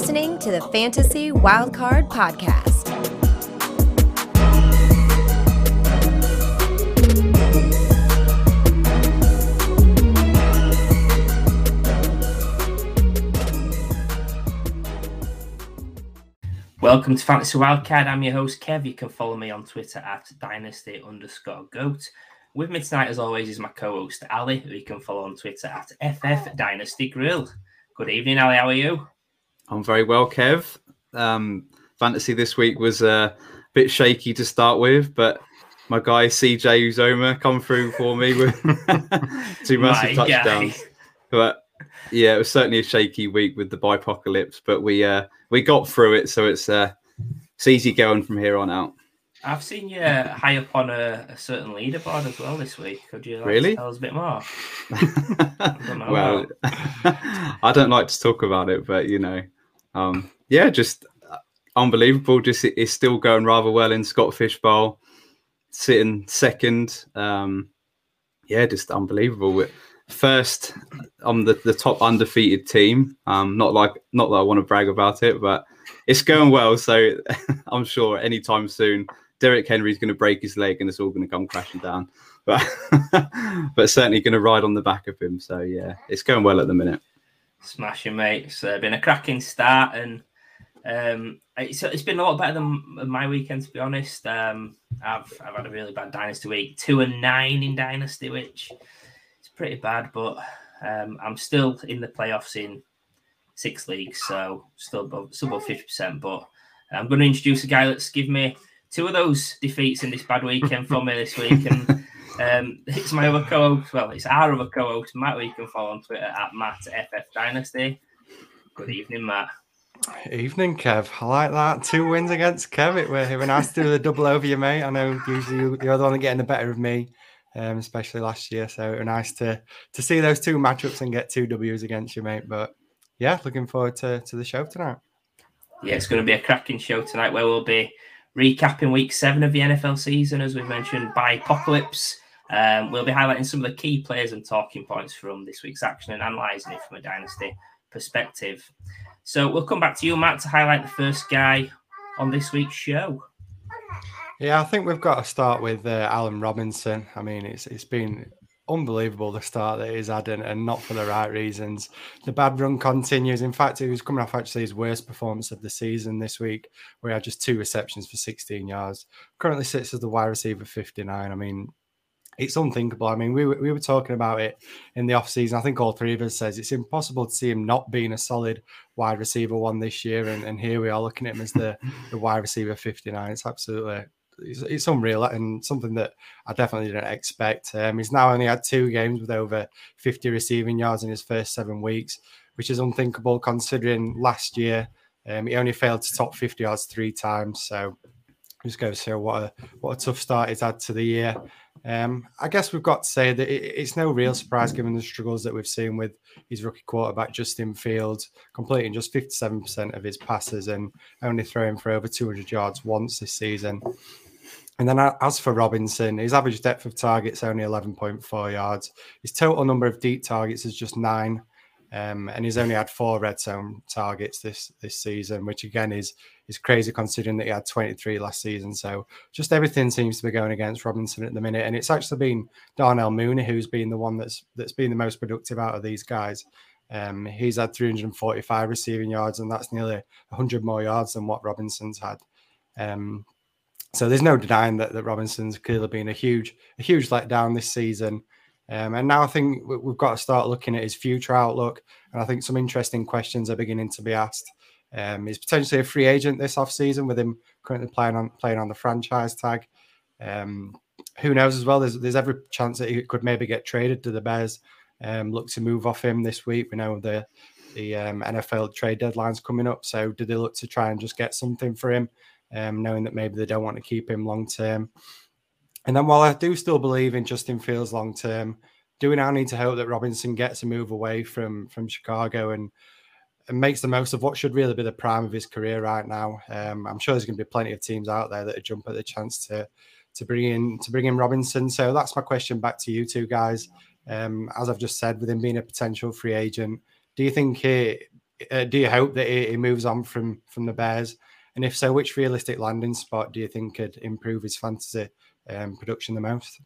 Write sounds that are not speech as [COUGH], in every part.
Listening to the Fantasy Wildcard Podcast. Welcome to Fantasy Wildcard. I'm your host, Kev. You can follow me on Twitter at dynasty underscore goat. With me tonight, as always, is my co host, Ali, who you can follow on Twitter at FF Dynasty Grill. Good evening, Ali. How are you? I'm very well, Kev. Um, fantasy this week was a bit shaky to start with, but my guy CJ Uzomah come through for me with [LAUGHS] two massive My touchdowns. But yeah, it was certainly a shaky week with the bipocalypse, but we uh, we got through it, so it's uh, it's easy going from here on out. I've seen you high up on a, a certain leaderboard as well this week. Could you like, Really? tell us a bit more? [LAUGHS] know. well, [LAUGHS] I don't like to talk about it, but you know, um, yeah, just unbelievable. Just it- it's still going rather well in Scott Fish Bowl, sitting second. Um, yeah, just unbelievable. We're First, I'm the, the top undefeated team. Um, not like not that I want to brag about it, but it's going well. So [LAUGHS] I'm sure anytime soon, Derrick Henry's going to break his leg and it's all going to come crashing down. [LAUGHS] But [LAUGHS] but certainly going to ride on the back of him. So yeah, it's going well at the minute. Smashing, mate. It's uh, been a cracking start, and um, it's, it's been a lot better than my weekend, to be honest. Um, I've I've had a really bad dynasty week, two and nine in dynasty, which is pretty bad. But um, I'm still in the playoffs in six leagues, so still above, still above fifty percent. But I'm going to introduce a guy that's given me two of those defeats in this bad weekend for me this week, and. [LAUGHS] Um, it's my other co-host. Well, it's our other co-host, Matt. who you can follow on Twitter at Matt FF Dynasty. Good evening, Matt. Evening, Kev. I like that. Two wins against Kev. It were, nice to do the double over you, mate. I know usually you- you're the one getting the better of me, um, especially last year. So it were nice to to see those two matchups and get two W's against you, mate. But yeah, looking forward to, to the show tonight. Yeah, it's going to be a cracking show tonight where we'll be recapping week seven of the NFL season, as we've mentioned, by Apocalypse. Um, we'll be highlighting some of the key players and talking points from this week's action and analysing it from a dynasty perspective. So we'll come back to you, Matt, to highlight the first guy on this week's show. Yeah, I think we've got to start with uh, Allen Robinson. I mean, it's it's been unbelievable the start that he's had, and, and not for the right reasons. The bad run continues. In fact, he was coming off actually his worst performance of the season this week, where he had just two receptions for 16 yards. Currently sits as the wide receiver 59. I mean, it's unthinkable. I mean, we were, we were talking about it in the offseason. I think all three of us says it's impossible to see him not being a solid wide receiver one this year, and, and here we are looking at him as the, the wide receiver 59. It's absolutely it's, it's unreal and something that I definitely didn't expect. Um, he's now only had two games with over 50 receiving yards in his first seven weeks, which is unthinkable considering last year um, he only failed to top 50 yards three times. So just goes to show what a what a tough start he's had to the year. Um, I guess we've got to say that it, it's no real surprise given the struggles that we've seen with his rookie quarterback Justin Fields, completing just 57% of his passes and only throwing for over 200 yards once this season. And then as for Robinson, his average depth of targets only 11.4 yards. His total number of deep targets is just nine. Um, and he's only had four red zone targets this this season, which again is is crazy considering that he had 23 last season. So just everything seems to be going against Robinson at the minute, and it's actually been Darnell Mooney who's been the one that's that's been the most productive out of these guys. Um, he's had 345 receiving yards, and that's nearly 100 more yards than what Robinson's had. Um, so there's no denying that, that Robinson's clearly been a huge a huge letdown this season. Um, and now I think we- we've got to start looking at his future outlook. And I think some interesting questions are beginning to be asked. Um, he's potentially a free agent this offseason with him currently playing on playing on the franchise tag. Um, who knows as well? There's there's every chance that he could maybe get traded to the Bears. Um, look to move off him this week. We know the the um, NFL trade deadline's coming up. So do they look to try and just get something for him, um, knowing that maybe they don't want to keep him long term? And then while I do still believe in Justin Fields long term, do we now need to hope that Robinson gets a move away from from Chicago and and makes the most of what should really be the prime of his career right now? Um, I'm sure there's going to be plenty of teams out there that jump at the chance to to bring in to bring in Robinson. So that's my question back to you two guys. Um, as I've just said, with him being a potential free agent, do you think he uh, do you hope that he, he, moves on from from the Bears? And if so, which realistic landing spot do you think could improve his fantasy um, production the most?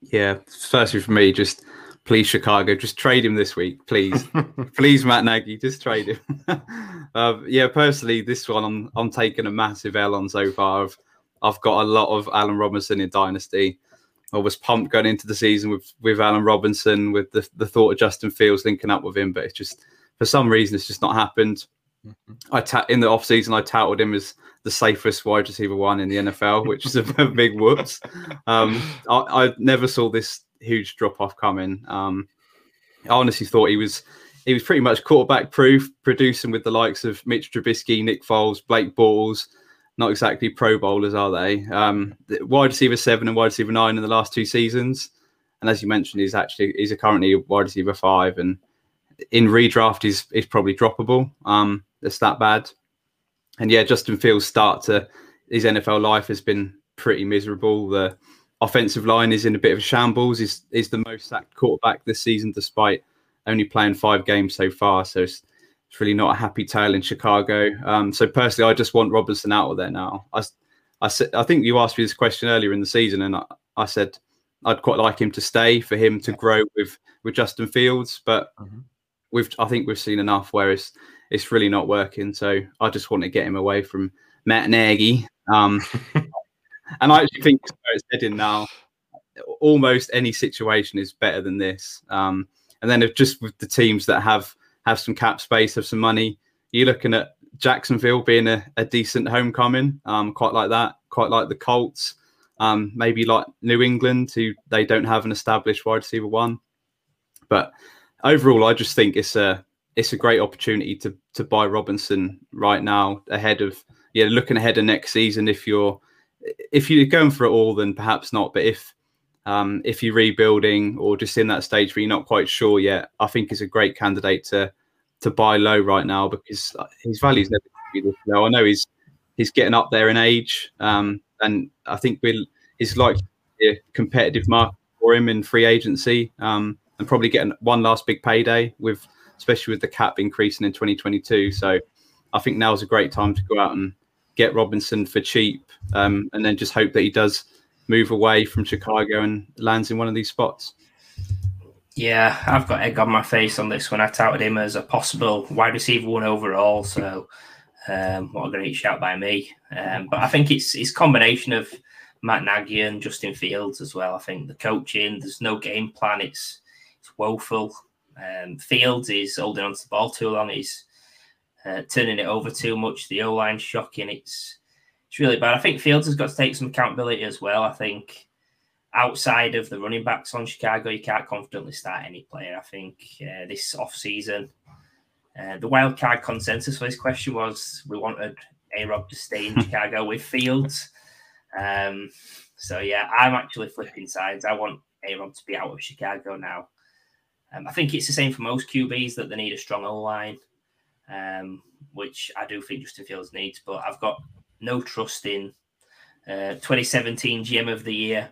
Yeah, firstly for me, just please Chicago, just trade him this week, please, [LAUGHS] please Matt Nagy, just trade him. [LAUGHS] uh, yeah, personally, this one I'm I'm taking a massive L on so far. I've I've got a lot of Allen Robinson in Dynasty. I was pumped going into the season with with Allen Robinson, with the the thought of Justin Fields linking up with him, but it's just for some reason it's just not happened. I ta- in the off season I touted him as the safest wide receiver one in the NFL, which is a [LAUGHS] big whoops. Um, I, I, never saw this huge drop off coming. Um, I honestly thought he was he was pretty much quarterback proof, producing with the likes of Mitch Trubisky, Nick Foles, Blake Bortles. Not exactly Pro Bowlers, are they? Um, wide receiver seven and wide receiver nine in the last two seasons, and as you mentioned, he's actually he's a currently wide receiver five, and in redraft he's is probably droppable. Um, it's that bad, and yeah, Justin Fields' start to his NFL life has been pretty miserable. The offensive line is in a bit of a shambles. Is is the most sacked quarterback this season, despite only playing five games so far. So it's, it's really not a happy tale in Chicago. Um, so personally, I just want Robinson out of there now. I, I I think you asked me this question earlier in the season, and I, I said I'd quite like him to stay for him to grow with with Justin Fields, but mm-hmm. We've I think we've seen enough where it's it's really not working. So I just want to get him away from Matt Nagy. Um, [LAUGHS] and I actually think it's heading now. Almost any situation is better than this. Um, and then if just with the teams that have have some cap space, have some money, you're looking at Jacksonville being a, a decent homecoming. Um, quite like that. Quite like the Colts. Um, maybe like New England, who they don't have an established wide receiver one. But overall, I just think it's a it's a great opportunity to to buy Robinson right now ahead of yeah looking ahead of next season if you're if you're going for it all, then perhaps not. But if um, if you're rebuilding or just in that stage where you're not quite sure yet, I think is a great candidate to to buy low right now because his value's never be this low. I know he's he's getting up there in age, um, and I think we'll he's like a competitive market for him in free agency, um, and probably getting one last big payday with especially with the cap increasing in 2022. So I think now is a great time to go out and get Robinson for cheap, um, and then just hope that he does move away from Chicago and lands in one of these spots. Yeah, I've got egg on my face on this one. I touted him as a possible wide receiver one overall. So, um, what a great shout by me. Um, but I think it's it's combination of Matt Nagy and Justin Fields as well. I think the coaching, there's no game plan. It's it's woeful. Um, Fields is holding on to the ball too long. He's uh, turning it over too much. The O line shocking. It's it's really bad. I think Fields has got to take some accountability as well. I think outside of the running backs on Chicago, you can't confidently start any player. I think uh, this off season, uh, the wild card consensus for this question was we wanted A Rob to stay in [LAUGHS] Chicago with Fields. Um, so yeah, I'm actually flipping sides. I want A Rob to be out of Chicago now. Um, I think it's the same for most QBs that they need a strong O line um, which I do think Justin Fields needs. But I've got no trust in uh, 2017 GM of the Year,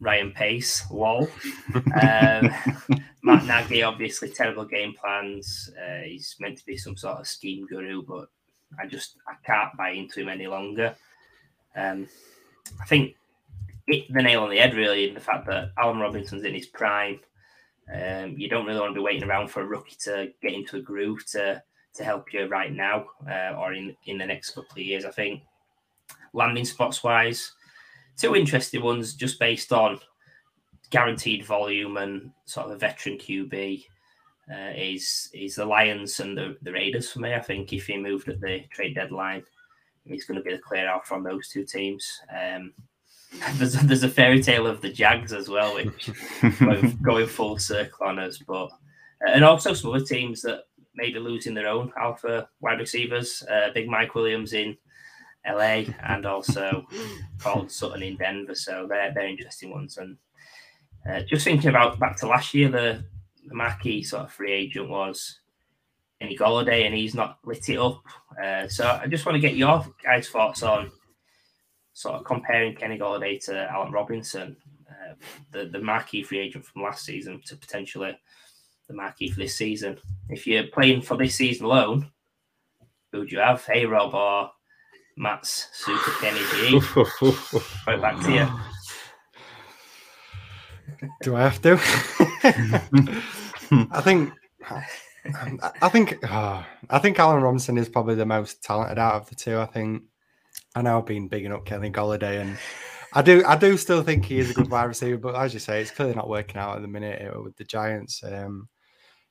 Ryan Pace. Lol. um, [LAUGHS] Matt Nagy, obviously, terrible game plans. Uh, he's meant to be some sort of scheme guru, but I just I can't buy into him any longer. Um, I think hit the nail on the head really in the fact that Allen Robinson's in his prime. Um, you don't really want to be waiting around for a rookie to get into a groove to to help you right now uh, or in, in the next couple of years. I think landing spots wise, two interesting ones just based on guaranteed volume and sort of a veteran QB. Uh, is is the Lions and the, the Raiders for me. I think if he moved at the trade deadline, he's going to be the clear out from those two teams. Um, [LAUGHS] there's a, there's a fairy tale of the Jags as well, which [LAUGHS] going, going full circle on us, but and also some other teams that maybe losing their own alpha wide receivers. Uh, Big Mike Williams in LA and also [LAUGHS] Courtland Sutton in Denver. So they're, they're interesting ones. And uh, just thinking about back to last year, the, the marquee sort of free agent was Kenny Golladay, and he's not lit it up. Uh, so I just want to get your guys' thoughts on sort of comparing Kenny Golladay to Allen Robinson, uh, the, the marquee free agent from last season, to potentially the marquee for this season. if you're playing for this season alone, who would you have? Hey, Rob or Matt's Super Kenny G? [LAUGHS] Right back to you. [LAUGHS] Do I have to? [LAUGHS] I think. I think. Oh, [SIGHS] I think Allen Robinson is probably the most talented out of the two. I think. I know I've been bigging up Kenny Golladay, and I do. I do still think he is a good wide receiver, but as you say, it's clearly not working out at the minute with the Giants. Um,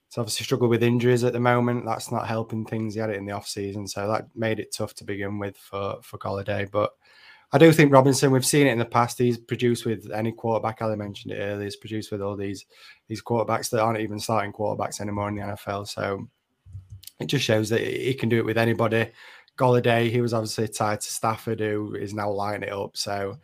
He's obviously struggled with injuries at the moment. That's not helping things. He had it in the off season, so that made it tough to begin with for for Golladay. But I do think Robinson. We've seen it in the past. He's produced with any quarterback. Ali mentioned it earlier. He's produced with all these these quarterbacks that aren't even starting quarterbacks anymore in the NFL. So it just shows that he can do it with anybody. Golladay, he was obviously tied to Stafford, who is now lighting it up. So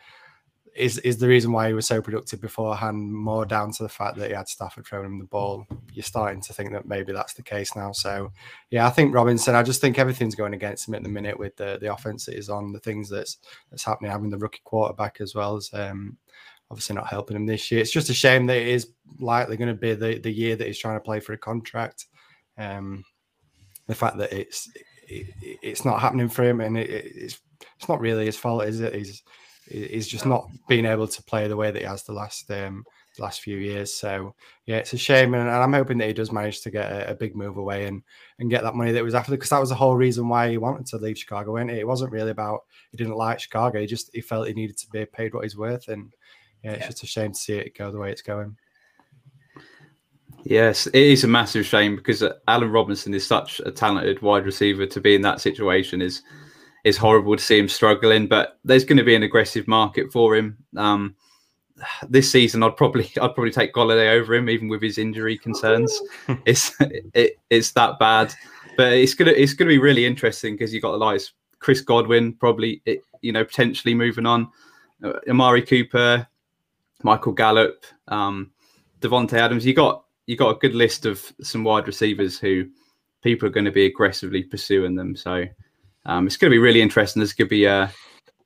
is is the reason why he was so productive beforehand more down to the fact that he had Stafford throwing him the ball. You're starting to think that maybe that's the case now. So yeah, I think Robinson. I just think everything's going against him at the minute with the the offense that is on, the things that's that's happening, having the rookie quarterback as well as um, obviously not helping him this year. It's just a shame that it is likely going to be the the year that he's trying to play for a contract. Um, the fact that it's it, it's not happening for him, and it, it's it's not really his fault, is it? He's He's just not being able to play the way that he has the last um, the last few years. So yeah, it's a shame, and, I'm hoping that he does manage to get a, a, big move away and and get that money that was after because that was the whole reason why he wanted to leave Chicago. Wasn't it? it wasn't really about he didn't like Chicago. He just he felt he needed to be paid what he's worth, and yeah, it's yeah. just a shame to see it go the way it's going. Yes, it is a massive shame because Allen Robinson is such a talented wide receiver to be in that situation is it's horrible to see him struggling, but there's going to be an aggressive market for him. Um, this season, I'd probably [LAUGHS] I'd probably take Golladay over him, even with his injury concerns. [LAUGHS] it's it, it's that bad, but it's gonna it's gonna be really interesting because you got the likes Chris Godwin, probably it, you know potentially moving on, uh, Amari Cooper, Michael Gallup, um, Davante Adams. You got you got a good list of some wide receivers who people are going to be aggressively pursuing them. So um, it's going to be really interesting. There's going to be a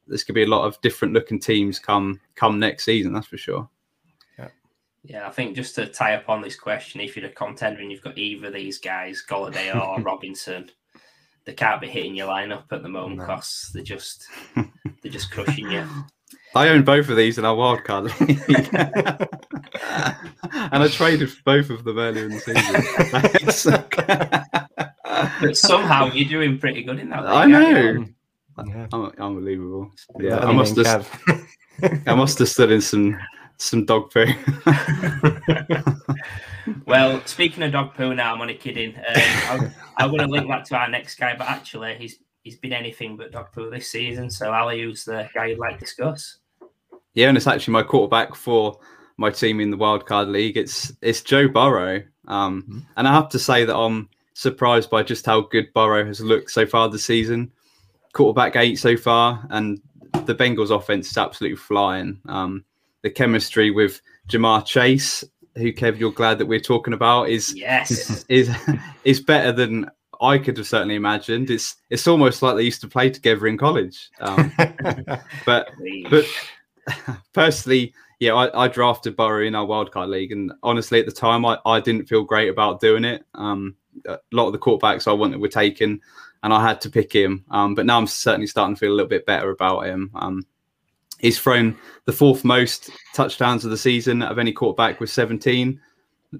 there's going to be a lot of different looking teams come come next season. That's for sure. Yeah, yeah. I think just to tie up on this question, if you're a contender and you've got either of these guys, Golladay or [LAUGHS] Robinson, they can't be hitting your lineup at the moment because no. they're just they're just crushing you. [LAUGHS] I own both of these in our wild card [LAUGHS] league. and I traded for both of them earlier in the season [LAUGHS] but somehow you're doing pretty good in that. League, I know. Yeah. I'm, unbelievable. Yeah, I must have. I must have stood in some some dog poo. [LAUGHS] well, speaking of dog poo, now I'm only kidding. Um, I, am going to link that to our next guy, but actually, he's he's been anything but dog poo this season. So, Ali, who's the guy you'd like to discuss? Yeah, and it's actually my quarterback for my team in the wildcard league. It's it's Joe Burrow, um, mm-hmm. and I have to say that I'm surprised by just how good Burrow has looked so far this season. Quarterback eight so far, and the Bengals offense is absolutely flying. Um, the chemistry with Ja'Marr Chase, who Kev, you're glad that we're talking about, is yes [LAUGHS] is is better than I could have certainly imagined. It's it's almost like they used to play together in college. Um, [LAUGHS] but but [LAUGHS] personally, yeah, I, I, drafted Burrow in our wildcard league, and honestly, at the time, I, I didn't feel great about doing it. Um, a lot of the quarterbacks I wanted were taken, and I had to pick him. Um, but now I'm certainly starting to feel a little bit better about him. Um, he's thrown the fourth most touchdowns of the season of any quarterback with 17.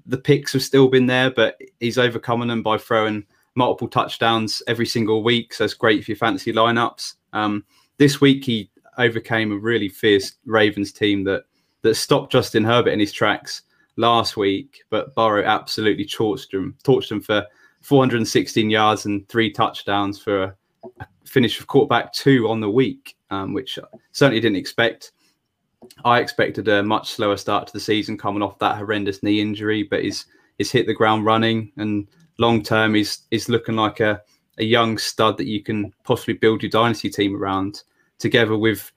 The picks have still been there, but he's overcoming them by throwing multiple touchdowns every single week. So it's great for your fantasy lineups. Um, this week he overcame a really fierce Ravens team that that stopped Justin Herbert in his tracks last week, but Burrow absolutely torched him, torched him for 416 yards and three touchdowns for a, a finish of quarterback two on the week, um, which I certainly didn't expect. I expected a much slower start to the season coming off that horrendous knee injury, but he's he's hit the ground running and long term he's is looking like a, a young stud that you can possibly build your dynasty team around together with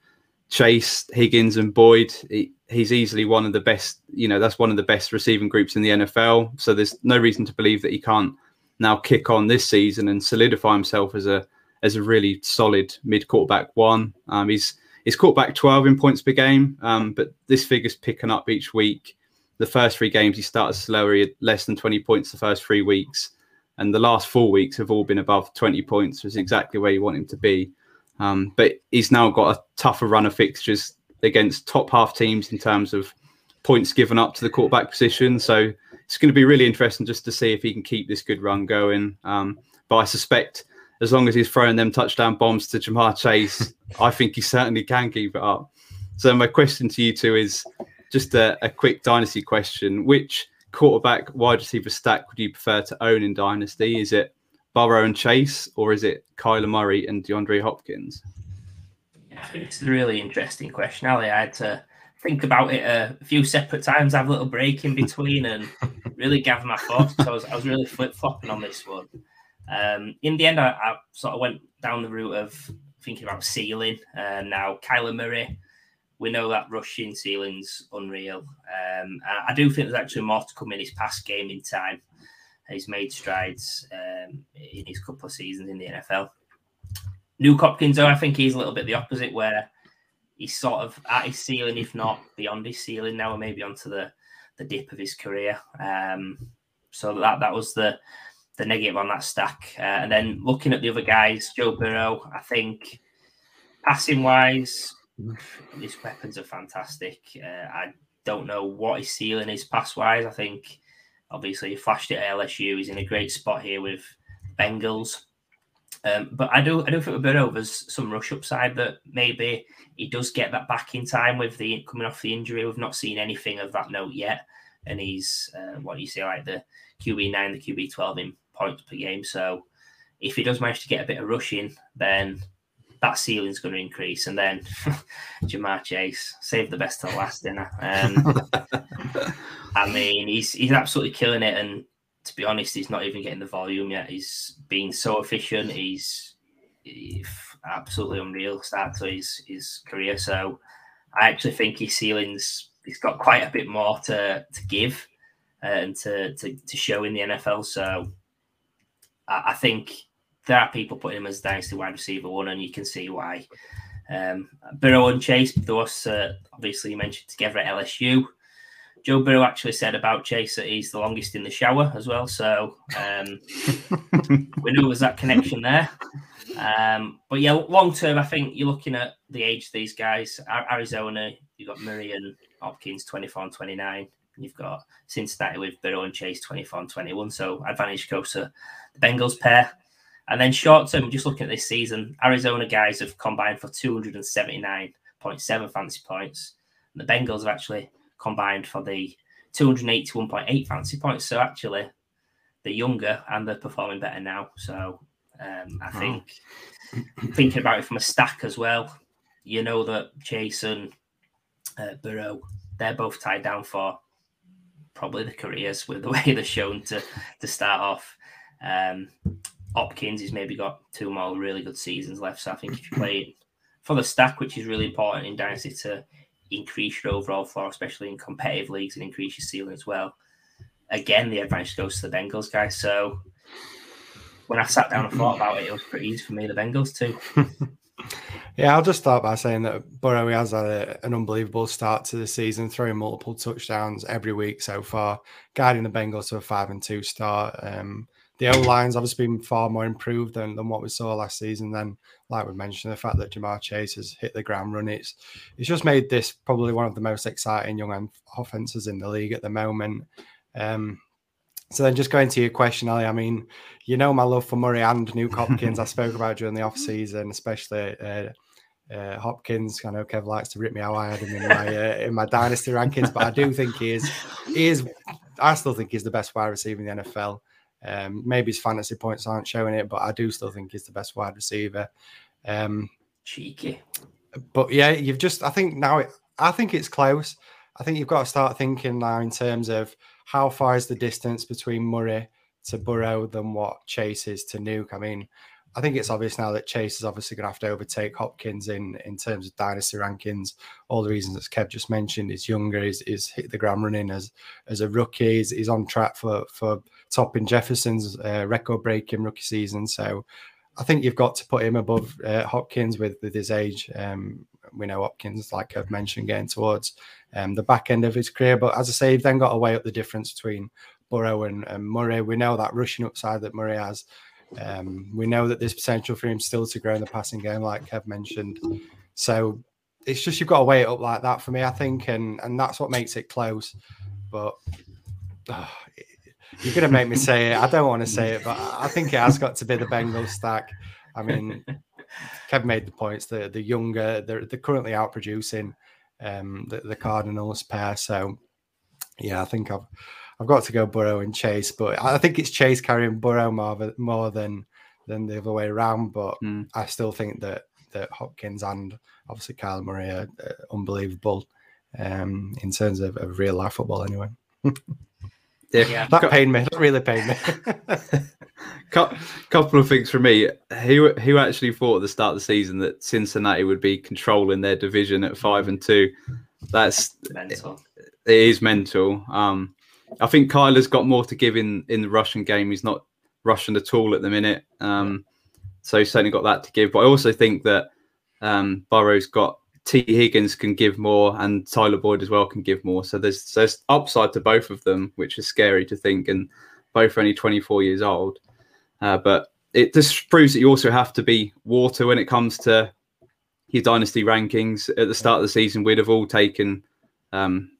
Chase, Higgins, and Boyd. He, he's easily one of the best. You know, that's one of the best receiving groups in the NFL. So there's no reason to believe that he can't now kick on this season and solidify himself as a as a really solid mid quarterback one. Um, he's he's quarterback 12 in points per game, um, but this figure's picking up each week. The first three games he started slower, less than 20 points the first three weeks. and the last four weeks have all been above 20 points, which is exactly where you want him to be. Um, but he's now got a tougher run of fixtures against top half teams in terms of points given up to the quarterback position. So it's going to be really interesting just to see if he can keep this good run going. Um, but I suspect as long as he's throwing them touchdown bombs to Ja'Marr Chase, I think he certainly can keep it up. So my question to you two is just a, a quick dynasty question. Which quarterback wide receiver stack would you prefer to own in dynasty? Is it Burrow and Chase, or is it Kyler Murray and DeAndre Hopkins? It's a really interesting question, Ali. I had to think about it a few separate times, have a little break in between, and really gather my thoughts. So I was, I was really flip flopping on this one. Um, in the end, I, I, sort of went down the route of thinking about ceiling. Uh, now, Kyler Murray, we know that rushing ceiling's unreal. Um, I, do think there's actually more to come in his past game in time. He's made strides um, in his couple of seasons in the NFL. Nuke Hopkins, though, I think he's a little bit the opposite, where he's sort of at his ceiling, if not beyond his ceiling now, and maybe onto the the dip of his career. Um, so that that was the the negative on that stack. Uh, and then looking at the other guys, Joe Burrow, I think passing wise, [LAUGHS] his weapons are fantastic. Uh, I don't know what his ceiling is pass wise. I think obviously he flashed it at LSU. He's in a great spot here with Bengals. Um, but I do I do think with there's some rush upside that maybe he does get that back in time with the coming off the injury. We've not seen anything of that note yet. And he's uh, what you say like the QB nine, the QB twelve in points per game. So if he does manage to get a bit of rushing, then that ceiling's going to increase. And then [LAUGHS] Ja'Marr Chase, save the best till last dinner. Um, [LAUGHS] I mean, he's he's absolutely killing it. And to be honest, he's not even getting the volume yet. He's been so efficient. He's, he's absolutely unreal start to his his career. So I actually think his ceiling's he's got quite a bit more to to give uh, and to, to to show in the NFL. So I, I think there are people putting him as dynasty wide receiver one, and you can see why. Um, Burrow and Chase, those uh, obviously you mentioned together at LSU. Joe Burrow actually said about Chase that he's the longest in the shower as well. So um, [LAUGHS] we know there's that connection there. Um, but yeah, long term, I think you're looking at the age of these guys. Arizona, you've got Murray and Hopkins, 24 and 29. You've got Cincinnati with Burrow and Chase, 24 and 21. So advantage goes to the Bengals pair. And then short term, just looking at this season, Arizona guys have combined for 279.7 fantasy points. And the Bengals have actually combined for the 281.8 fantasy points. So actually, they're younger and they're performing better now. So um, I think thinking about it from a stack as well, you know that Jason and uh, Burrow, they're both tied down for probably the careers with the way [LAUGHS] they're shown to to start off. Um, Hopkins has maybe got two more really good seasons left. So I think if you play it for the stack, which is really important in Dynasty to increase your overall floor, especially in competitive leagues, and increase your ceiling as well. Again, the advantage goes to the Bengals guys. So when I sat down and thought about it, it was pretty easy for me, the Bengals too. [LAUGHS] yeah, I'll just start by saying that Burrow has had a, an unbelievable start to the season, throwing multiple touchdowns every week so far, guiding the Bengals to a five and two start. Um, the O line's obviously been far more improved than, than what we saw last season. Then, like we mentioned, the fact that Ja'Marr Chase has hit the ground running, it's it's just made this probably one of the most exciting young offenses in the league at the moment. Um, so then, just going to your question, Ali. I mean, you know my love for Murray and Nuke [LAUGHS] Hopkins. I spoke about during the off season, especially. Uh, uh, Hopkins, I know Kev likes to rip me how I had him in my uh, in my dynasty rankings, but I do think he is he is I still think he's the best wide receiver in the NFL. Um, maybe his fantasy points aren't showing it, but I do still think he's the best wide receiver. Um, Cheeky. But yeah, you've just, I think now, it, I think it's close. I think you've got to start thinking now in terms of how far is the distance between Murray to Burrow than what Chase is to Nuke. I mean, I think it's obvious now that Chase is obviously going to have to overtake Hopkins in in terms of dynasty rankings. All the reasons that Kev just mentioned. He's younger. He's, he's hit the ground running as as a rookie. He's, he's on track for for topping Jefferson's uh, record breaking rookie season. So I think you've got to put him above uh, Hopkins with with his age. Um, we know Hopkins, like I've mentioned, getting towards um, the back end of his career. But as I say, you've then got to weigh up the difference between Burrow and, and Murray. We know that rushing upside that Murray has. Um, we know that there's potential for him still to grow in the passing game, like Kev mentioned. So it's just you've got to weigh it up like that for me, I think, and and that's what makes it close. But oh, you're going to make me say it. I don't want to say it, but I think it has got to be the Bengals stack. I mean, Kev made the points. The the younger, they're they're currently out producing um, the, the Cardinals pair. So yeah, I think I've I've got to go Burrow and Chase, but I think it's Chase carrying Burrow more more than than the other way around. But mm. I still think that that Hopkins and obviously Kyle Murray are, uh, unbelievable um, in terms of, of real life football. Anyway. yeah, [LAUGHS] that pained me. That really pained me. [LAUGHS] Couple of things for me. Who who actually thought at the start of the season that Cincinnati would be controlling their division at five and two? That's mental. It, it is mental. Um, I think Kyler's got more to give in in the Russian game. He's not Russian at all at the minute. Um, so he's certainly got that to give. But I also think that um, Burrow's got Tee Higgins can give more, and Tyler Boyd as well can give more. So there's there's upside to both of them, which is scary to think. And both are only 24 years old. Uh, but it just proves that you also have to be water when it comes to your dynasty rankings. At the start of the season, we'd have all taken um,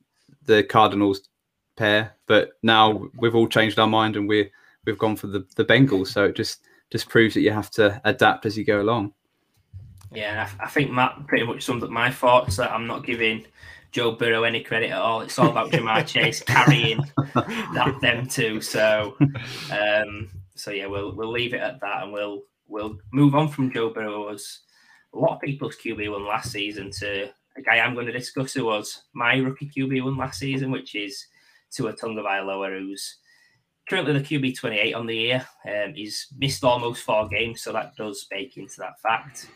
the Cardinals pair, but now we've all changed our mind and we're we've gone for the the Bengals. So it just just proves that you have to adapt as you go along. Yeah, I, I think Matt pretty much summed up my thoughts that I'm not giving Joe Burrow any credit at all. It's all about Ja'Marr [LAUGHS] Chase carrying that them two. So, um, so yeah, we'll we'll leave it at that, and we'll we'll move on from Joe Burrow as a lot of people's QB one last season to a guy I'm going to discuss who was my rookie QB one last season, which is Tua Tagovailoa, who's currently the QB 28 on the year. Um, he's missed almost four games, so that does bake into that fact.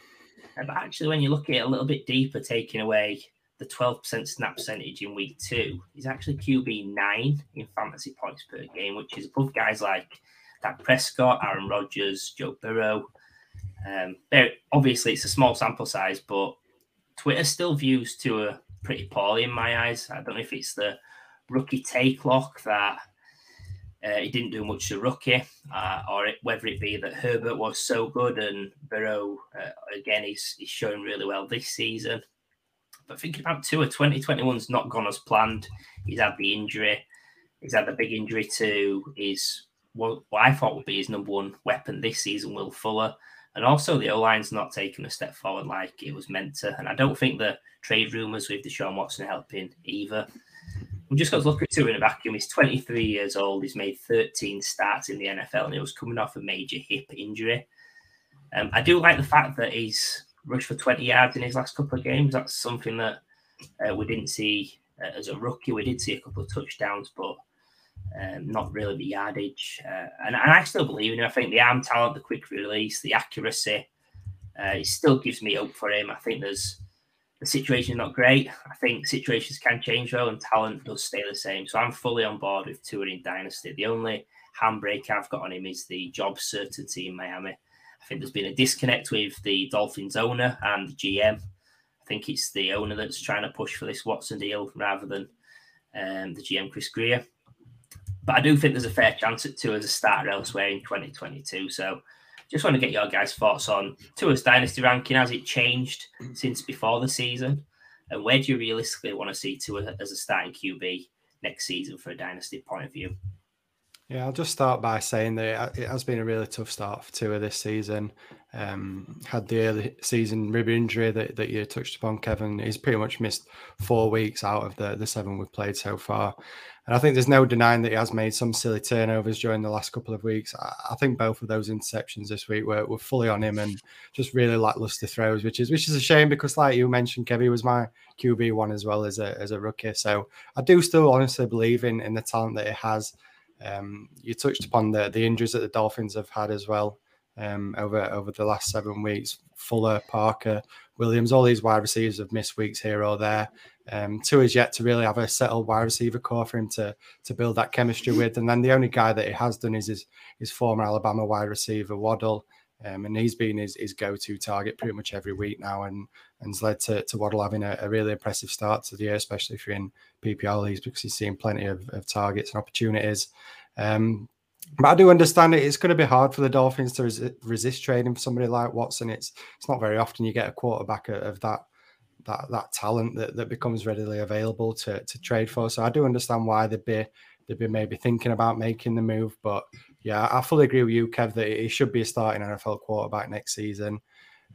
Uh, but actually, when you look at it a little bit deeper, taking away the 12% snap percentage in week two, he's actually QB nine in fantasy points per game, which is above guys like Dak Prescott, Aaron Rodgers, Joe Burrow. Um, obviously, it's a small sample size, but Twitter still views Tua pretty poorly in my eyes. I don't know if it's the rookie take lock that uh, he didn't do much to rookie, uh, or it, whether it be that Herbert was so good and Burrow, uh, again, he's, he's showing really well this season. But thinking about Tua, 2021's not gone as planned. He's had the injury. He's had the big injury to his what, I thought would be his number one weapon this season, Will Fuller. And also the O line's not taking a step forward like it was meant to. And I don't think the trade rumours with Deshaun Watson helping either. We just got to look at Tua in a vacuum. He's 23 years old. He's made 13 starts in the NFL, and he was coming off a major hip injury. Um, I do like the fact that he's rushed for 20 yards in his last couple of games. That's something that uh, we didn't see uh, as a rookie. We did see a couple of touchdowns, but um, not really the yardage. Uh, and, and, I still believe in him. I think the arm talent, the quick release, the accuracy, uh, it still gives me hope for him. I think there's the situation is not great. I think situations can change though, and talent does stay the same. So I'm fully on board with touring Dynasty. The only handbrake I've got on him is the job certainty in Miami. I think there's been a disconnect with the Dolphins owner and the GM. I think it's the owner that's trying to push for this Watson deal rather than um, the GM Chris Grier. But I do think there's a fair chance at Tua as a starter elsewhere in 2022. So just want to get your guys' thoughts on Tua's dynasty ranking. Has it changed since before the season? And where do you realistically want to see Tua as a starting QB next season for a dynasty point of view? Yeah, I'll just start by saying that it has been a really tough start for Tua this season. Um, had the early season rib injury that, that you touched upon, Kevin. He's pretty much missed four weeks out of the, the seven we've played so far. And I think there's no denying that he has made some silly turnovers during the last couple of weeks. I, think both of those interceptions this week were, were fully on him and just really lackluster throws, which is which is a shame because, like you mentioned, Kevin was my QB one as well as a as a rookie. So I do still honestly believe in in the talent that he has. Um, you touched upon the the injuries that the Dolphins have had as well um, over over the last seven weeks. Fuller, Parker, Williams, all these wide receivers have missed weeks here or there. Um, Tua is yet to really have a settled wide receiver core for him to to build that chemistry with. And then the only guy that he has done is his, his former Alabama wide receiver Waddle. Um, and he's been his, his go-to target pretty much every week now, and and has led to, to Waddle having a, a, really impressive start to the year, especially if you're in PPR leagues, because he's seen plenty of, of targets and opportunities. Um, but I do understand it. It's going to be hard for the Dolphins to res- resist trading for somebody like Watson. It's it's not very often you get a quarterback of, of that that that talent that, that becomes readily available to to trade for. So I do understand why they'd be they'd be maybe thinking about making the move. But yeah, I fully agree with you, Kev, that he should be a starting NFL quarterback next season.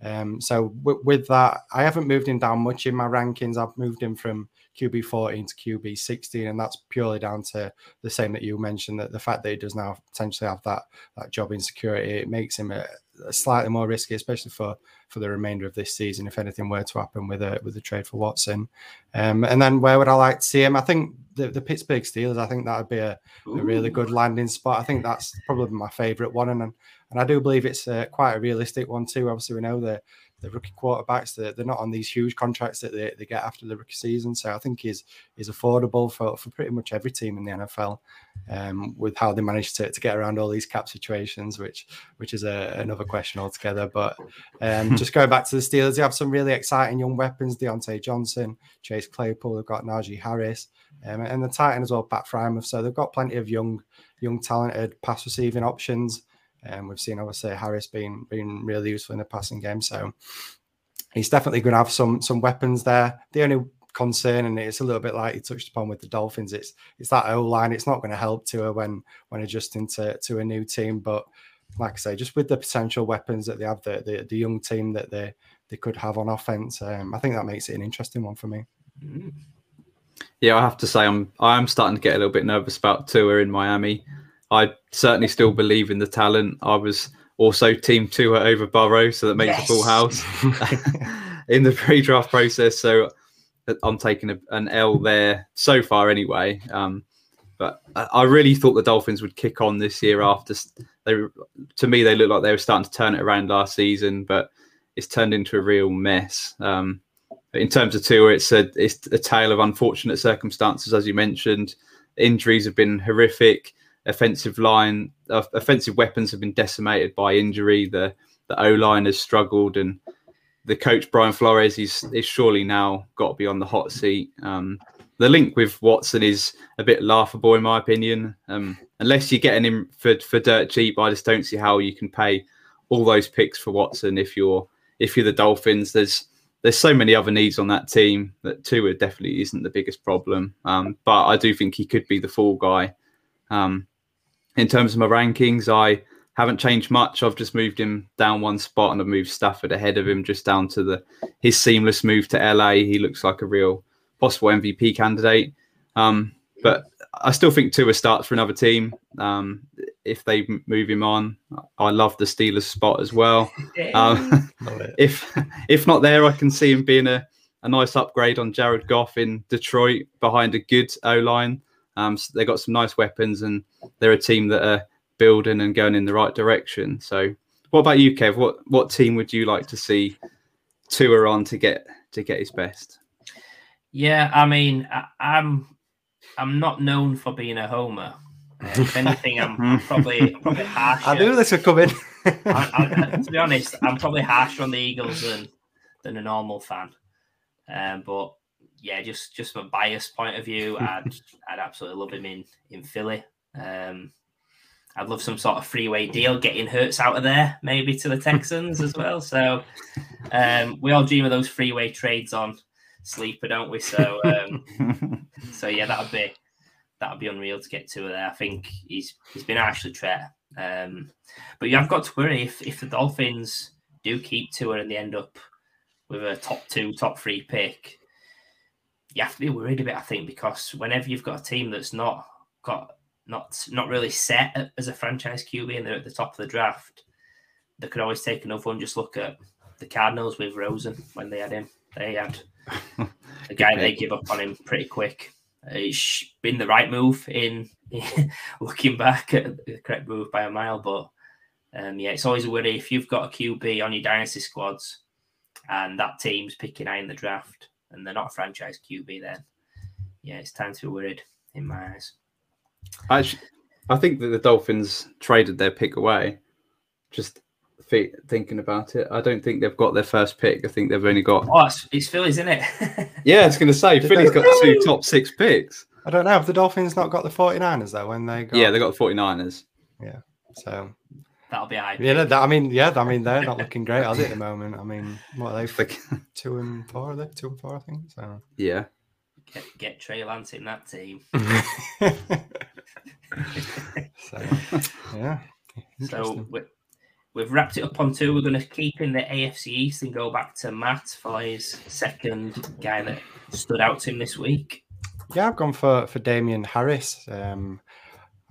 Um, so w- with that, I haven't moved him down much in my rankings. I've moved him from QB 14 to QB 16, and that's purely down to the same that you mentioned that the fact that he does now potentially have that that job insecurity, it makes him a, a slightly more risky, especially for for the remainder of this season. If anything were to happen with a with a trade for Watson, um, and then where would I like to see him? I think the, the Pittsburgh Steelers. I think that would be a, a really good landing spot. I think that's probably my favourite one, and and I do believe it's uh, quite a realistic one too. Obviously, we know that the rookie quarterbacks they're, they're not on these huge contracts that they, they get after the rookie season. So i think he's is affordable for, for pretty much every team in the nfl um, with how they manage to, to get around all these cap situations which which is a, another question altogether. But um, [LAUGHS] just going back to the steelers they have some really exciting young weapons Diontae johnson chase claypool they've got najee harris um, and the titan as well pat Freiermuth. so they've got plenty of young young talented pass receiving options and um, we've seen obviously Harris being being really useful in the passing game. So he's definitely going to have some some weapons there. The only concern, and it's a little bit like he touched upon with the Dolphins, it's it's that O line. It's not going to help to her when when adjusting to to a new team. But like I say, just with the potential weapons that they have, the the, the young team that they they could have on offense, um, I think that makes it an interesting one for me. Yeah, I have to say I'm I'm starting to get a little bit nervous about Tua in Miami. I certainly still believe in the talent. I was also team Tua over Burrow, so that makes yes. a full house [LAUGHS] [LAUGHS] in the pre-draft process. So uh, I'm taking a, an L there so far, anyway. Um, but I really thought the Dolphins would kick on this year after they, to me, they looked like they were starting to turn it around last season, but it's turned into a real mess. Um, in terms of Tua, it's a it's a tale of unfortunate circumstances, as you mentioned. Injuries have been horrific offensive line, uh, offensive weapons have been decimated by injury. The the O line has struggled, and the coach Brian Flores is is surely now got to be on the hot seat. Um, the link with Watson is a bit laughable, in my opinion. Um, unless you're getting him for for dirt cheap, I just don't see how you can pay all those picks for Watson if you're if you're the Dolphins. There's there's so many other needs on that team that Tua definitely isn't the biggest problem. Um, but I do think he could be the fall guy. Um, in terms of my rankings, I haven't changed much. I've just moved him down one spot and I've moved Stafford ahead of him just down to the his seamless move to LA. He looks like a real possible MVP candidate. Um, but I still think Tua starts for another team. Um, if they move him on, I love the Steelers spot as well. Um, if if not there, I can see him being a, a nice upgrade on Jared Goff in Detroit behind a good O line. Um, so they got some nice weapons, and they're a team that are building and going in the right direction. So, what about you, Kev? What what team would you like to see Tua on to get to get his best? Yeah, I mean, I, I'm I'm not known for being a homer. Uh, if anything, I'm [LAUGHS] probably probably harsh. I knew this would come in. I, I, to be honest, I'm probably harsher on the Eagles than than a normal fan. Um, but yeah, just just from a bias point of view, I'd [LAUGHS] I'd absolutely love him in in Philly. Um, I'd love some sort of freeway deal, getting Hurts out of there, maybe to the Texans as well. So um, we all dream of those freeway trades on sleeper, don't we? So um, [LAUGHS] so yeah, that'd be that'd be unreal to get to there. I think he's he's been actually try. Um, but you have got to worry if if the Dolphins do keep Tua and they end up with a top two, top three pick you have to be worried a bit, I think, because whenever you've got a team that's not got not not really set as a franchise QB and they're at the top of the draft, they could always take another one. Just look at the Cardinals with Rosen when they had him. They had [LAUGHS] a guy they give up on him pretty quick. It's been the right move in, in [LAUGHS] looking back at the correct move by a mile, but um, yeah, it's always a worry if you've got a QB on your dynasty squads and that team's picking high in the draft and they're not a franchise QB, then yeah, it's time to be worried in my eyes. Actually, I think that the Dolphins traded their pick away. Just thinking about it, I don't think they've got their first pick. I think they've only got. Oh, it's, it's Phillies, isn't it? [LAUGHS] yeah, it's going to say Philly's got two top six picks. I don't know. Have the Dolphins not got the 49ers though when they got Yeah, they got the 49ers. Yeah. So That'll be high. yeah, that, I mean, yeah, I mean they're not [LAUGHS] looking great, are they, at the moment? I mean, what are they Like, [LAUGHS] two and four, are they? Two and four, I think. So yeah. Get, get Trey Lance in that team. [LAUGHS] so yeah. So we, we've wrapped it up on two. We're going to keep in the AFC East and go back to Matt for his second guy that stood out to him this week. Yeah, I've gone for for Damien Harris. Um,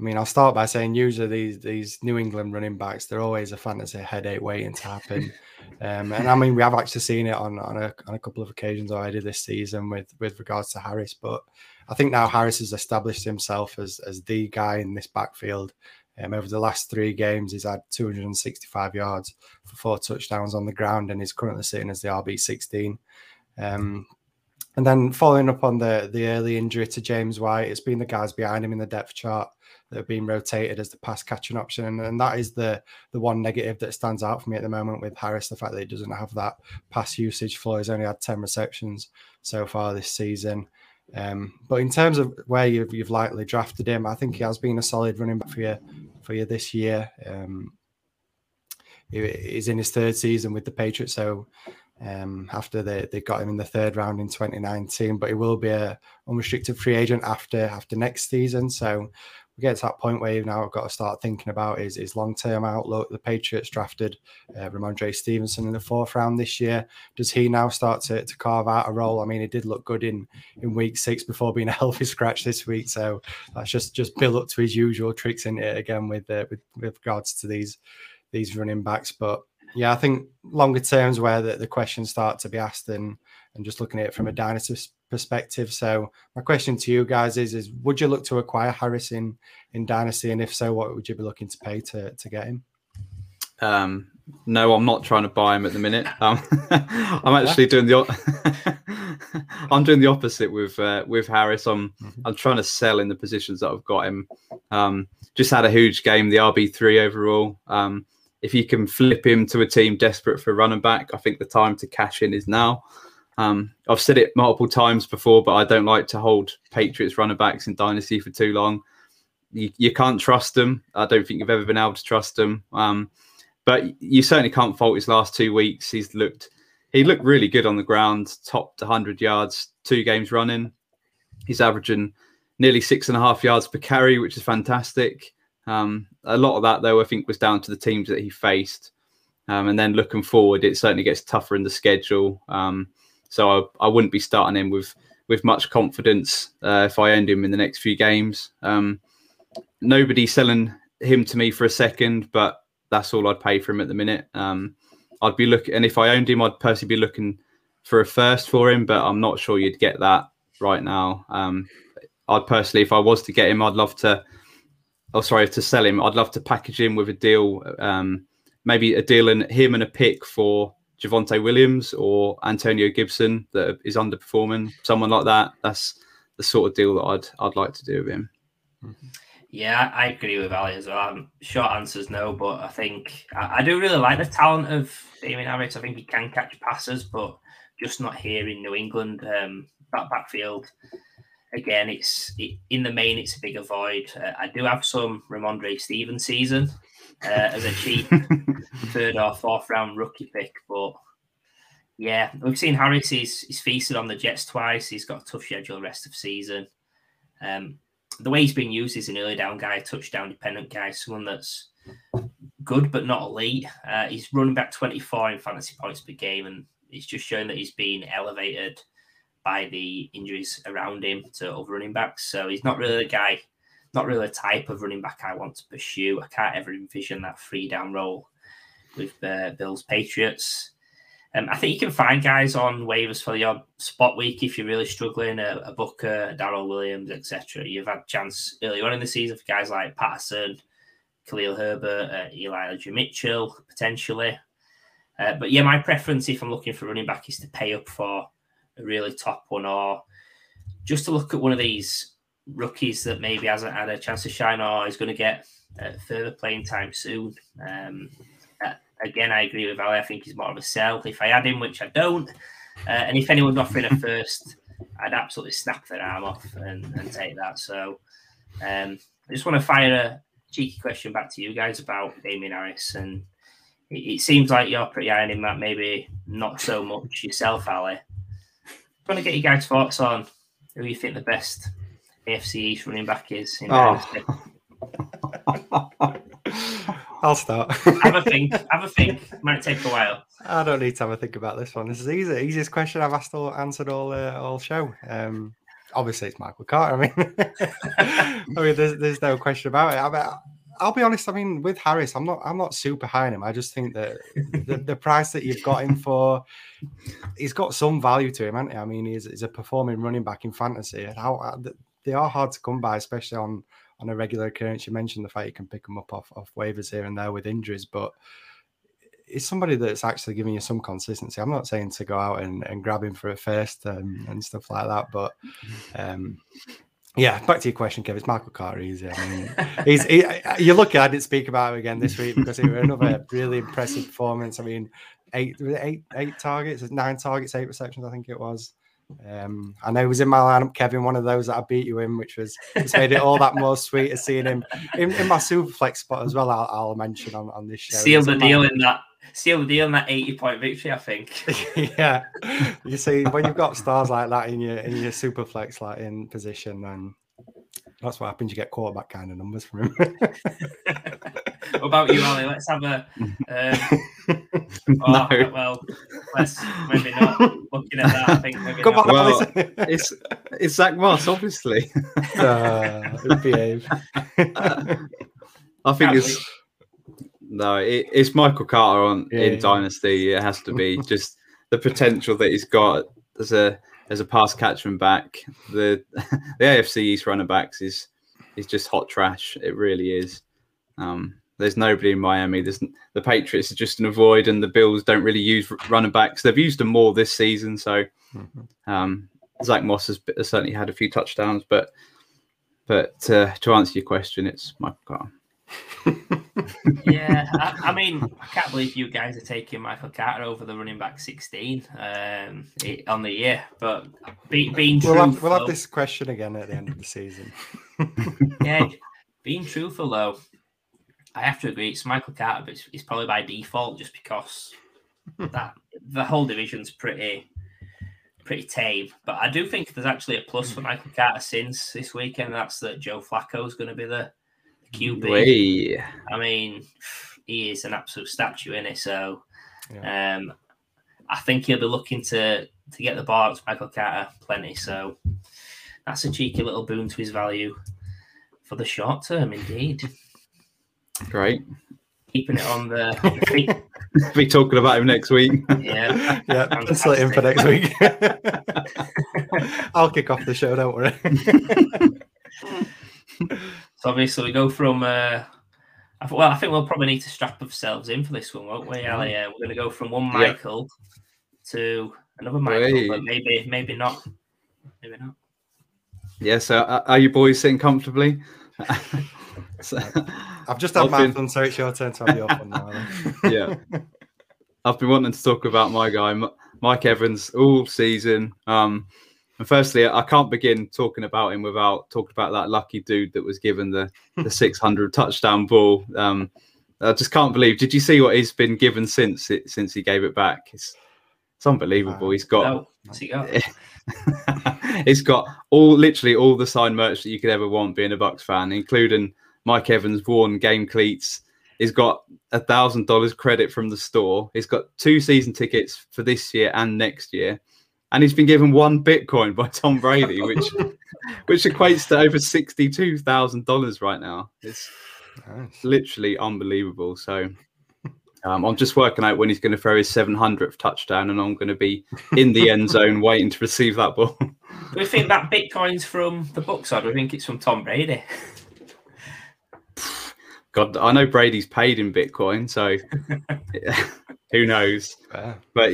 I mean, I'll start by saying usually these these New England running backs they're always a fantasy headache waiting to happen. Um, and I mean, we have actually seen it on on a, on a couple of occasions already this season with with regards to Harris. But I think now Harris has established himself as as the guy in this backfield. Um, over the last three games, he's had 265 yards for four touchdowns on the ground, and he's currently sitting as the RB 16. Um, and then following up on the the early injury to James White, it's been the guys behind him in the depth chart that have been rotated as the pass catching option, and, and that is the the one negative that stands out for me at the moment with Harris, the fact that he doesn't have that pass usage floor. He's only had ten receptions so far this season. Um, but in terms of where you've, you've likely drafted him, I think he has been a solid running back for you for you this year. Um, he- he's in his third season with the Patriots, so um, after they, they got him in the third round in 2019, but he will be a unrestricted free agent after after next season. So we get to that point where you've now got to start thinking about his, his long term outlook. The Patriots drafted uh, Rhamondre Stevenson in the fourth round this year. Does he now start to, to carve out a role? I mean, he did look good in in week six before being a [LAUGHS] healthy scratch this week. So that's just just build up to his usual tricks in it again with uh, with, with regards to these these running backs. But yeah, I think longer terms where the, the questions start to be asked and and just looking at it from a dynasty perspective. So my question to you guys is is would you look to acquire Harris in, in dynasty, and if so, what would you be looking to pay to to get him? Um, no, I'm not trying to buy him at the minute. [LAUGHS] Um, [LAUGHS] I'm actually doing the. o- [LAUGHS] I'm doing the opposite with uh, with Harris. I'm Mhm. I'm trying to sell in the positions that I've got him. Um, just had a huge game, the RB three overall. Um, if you can flip him to a team desperate for running back, I think the time to cash in is now. Um, I've said it multiple times before, but I don't like to hold Patriots running backs in dynasty for too long. You, you can't trust them. I don't think you've ever been able to trust them. Um, but you certainly can't fault his last two weeks. He's looked he looked really good on the ground, topped 100 yards, two games running. He's averaging nearly six and a half yards per carry, which is fantastic. Um, a lot of that, though, I think was down to the teams that he faced. Um, and then looking forward, it certainly gets tougher in the schedule. Um, so I, I wouldn't be starting him with with much confidence uh, if I owned him in the next few games. Um, nobody's selling him to me for a second, but that's all I'd pay for him at the minute. Um, I'd be looking, and if I owned him, I'd personally be looking for a first for him, but I'm not sure you'd get that right now. Um, I'd personally, if I was to get him, I'd love to. Oh, sorry, to sell him, I'd love to package him with a deal, um, maybe a deal and him and a pick for Javonte Williams or Antonio Gibson that is underperforming, someone like that. That's the sort of deal that I'd I'd like to do with him. Yeah, I agree with Ali as well. Short answer's no, but I think I, I do really like the talent of Damien Harris. I think he can catch passes, but just not here in New England. Um, that backfield, again, it's it, in the main, it's a big avoid. Uh, I do have some Rhamondre Stevenson uh, as a cheap [LAUGHS] third or fourth round rookie pick, but yeah, we've seen Harris. He's, he's feasted on the Jets twice. He's got a tough schedule rest of season. Um, the way he's being used is an early down guy, touchdown dependent guy, someone that's good but not elite. Uh, he's running back 24 in fantasy points per game, and it's just showing that he's been elevated by the injuries around him to other running backs. So he's not really the guy, not really the type of running back I want to pursue. I can't ever envision that free down role with uh, Bills Patriots. Um, I think you can find guys on waivers for your spot week if you're really struggling. A, a Booker, a Darrel Williams, etc. You've had chance early on in the season for guys like Patterson, Khalil Herbert, uh, Elijah Mitchell potentially. Uh, but yeah, my preference if I'm looking for running back is to pay up for a really top one, or just to look at one of these rookies that maybe hasn't had a chance to shine or is going to get uh, further playing time soon. Um, again, I agree with Ali. I think he's more of a sell. If I add him, which I don't, uh, and if anyone's offering a first I'd absolutely snap their arm off and, and take that. So um, I just want to fire a cheeky question back to you guys about Damien Harris. And it, it seems like you're pretty high on him, Matt, maybe not so much yourself, Ali. I want to get you guys' thoughts on who you think the best AFC East running back is in Oh. [LAUGHS] I'll start. Have a think. Have a think. Might take a while. I don't need to have a think about this one. This is easy. Easiest question I've asked all answered all uh, all show. Um, obviously it's Michael Carter. I mean, [LAUGHS] I mean, there's there's no question about it. I mean, I'll be honest. I mean, with Harris, I'm not I'm not super high on him. I just think that the, the price that you've got him for, he's got some value to him, hasn't he? I mean, he's, he's a performing running back in fantasy, and how uh, they are hard to come by, especially on on a regular occurrence. You mentioned the fact you can pick them up off, off waivers here and there with injuries, but it's somebody that's actually giving you some consistency. I'm not saying to go out and, and grab him for a first um, and stuff like that, but um, yeah, back to your question, Kev. It's Michael Carter easy. I mean, he's he, you're lucky I didn't speak about him again this week because it was another really impressive performance. I mean, eight eight eight targets, nine targets, eight receptions, I think it was. Um, I know he was in my lineup, Kevin, one of those that I beat you in, which was made it all that more sweeter seeing him in, in my superflex spot as well. I'll, I'll mention on, on this show. Seal the deal in that. Seal the deal in that 80 point victory, I think. [LAUGHS] yeah, you see, when you've got stars like that in your in your super flex like in position, then that's what happens. You get quarterback kind of numbers from him. [LAUGHS] what about you, Ali? Let's have a. Um, [LAUGHS] No. oh, Well, let's maybe not. Looking at that, I think maybe Come not. on, Well, it's it's Zach Moss, obviously. [LAUGHS] uh, behave. I think Can't it's no, it, it's Michael Carter on Yeah, in yeah. Dynasty. It has to be just the potential that he's got as a as a pass catchman back. The [LAUGHS] the AFC East running backs is is just hot trash. It really is. Um, there's nobody in Miami. There's the Patriots are just an avoid, and the Bills don't really use running backs. They've used them more this season, so Mhm. um, Zach Moss has, has certainly had a few touchdowns. But but uh, to answer your question, it's Michael Carter. Yeah, I, I mean, I can't believe you guys are taking Michael Carter over the running back 16 um, it- on the year. But be, being We'll truthful, have, we'll have this question again at the end of the season. [LAUGHS] yeah, being truthful though, I have to agree. It's Michael Carter, but it's, it's probably by default just because [LAUGHS] that the whole division's pretty pretty tame. But I do think there's actually a plus for Michael Carter since this weekend. That's that Joe Flacco is going to be the QB. Way. I mean, he is an absolute statue in it. So, um, I think he'll be looking to to get the ball out to Michael Carter plenty. So, that's a cheeky little boon to his value for the short term, indeed. Great. Keeping it on the [LAUGHS] Be talking about him next week. yeah. Yeah, pencil it in for next week. [LAUGHS] I'll kick off the show, don't worry. [LAUGHS] So obviously we go from. Uh, I well, I think we'll probably need to strap ourselves in for this one, won't we, Ali? Uh, we're going to go from one Yeah. Michael to another Michael, Hey. but maybe, maybe not. Maybe not. Yeah, so uh, are you boys sitting comfortably? [LAUGHS] So- I've just had I've my been- fun, so it's your turn to have your fun now. [LAUGHS] yeah. I've been wanting to talk about my guy, Mike Evans, all season. Um, and firstly, I can't begin talking about him without talking about that lucky dude that was given the, the [LAUGHS] 600 touchdown ball. Um, I just can't believe. Did you see what he's been given since it, since he gave it back? It's, it's unbelievable. He's got No, he got? [LAUGHS] it's got all literally all the signed merch that you could ever want being a Bucs fan, including Mike Evans worn game cleats. He's got a thousand dollars credit from the store. He's got two season tickets for this year and next year. And he's been given one Bitcoin by Tom Brady, which [LAUGHS] which equates to over sixty-two thousand dollars right now. It's Nice. literally unbelievable. So um, I'm just working out when he's going to throw his 700th touchdown, and I'm going to be in the end zone [LAUGHS] waiting to receive that ball. Do we think that Bitcoin's from the Bucs, or do we think it's from Tom Brady? [LAUGHS] God, I know Brady's paid in Bitcoin, so who knows? Fair. But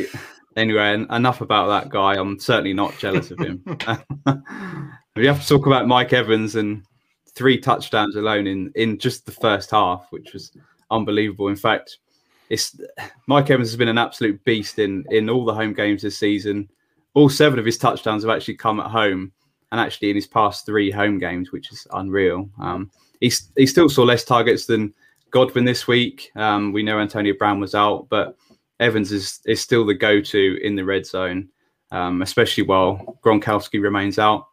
anyway, enough about that guy. I'm certainly not jealous of him. [LAUGHS] [LAUGHS] we have to talk about Mike Evans and three touchdowns alone in in just the first half, which was unbelievable. In fact, it's Mike Evans has been an absolute beast in in all the home games this season. all seven of his touchdowns have actually come at home, and actually in his past three home games, which is unreal. Um, he he still saw less targets than Godwin this week. Um, we know Antonio Brown was out, but Evans is is still the go to in the red zone, um, especially while Gronkowski remains out.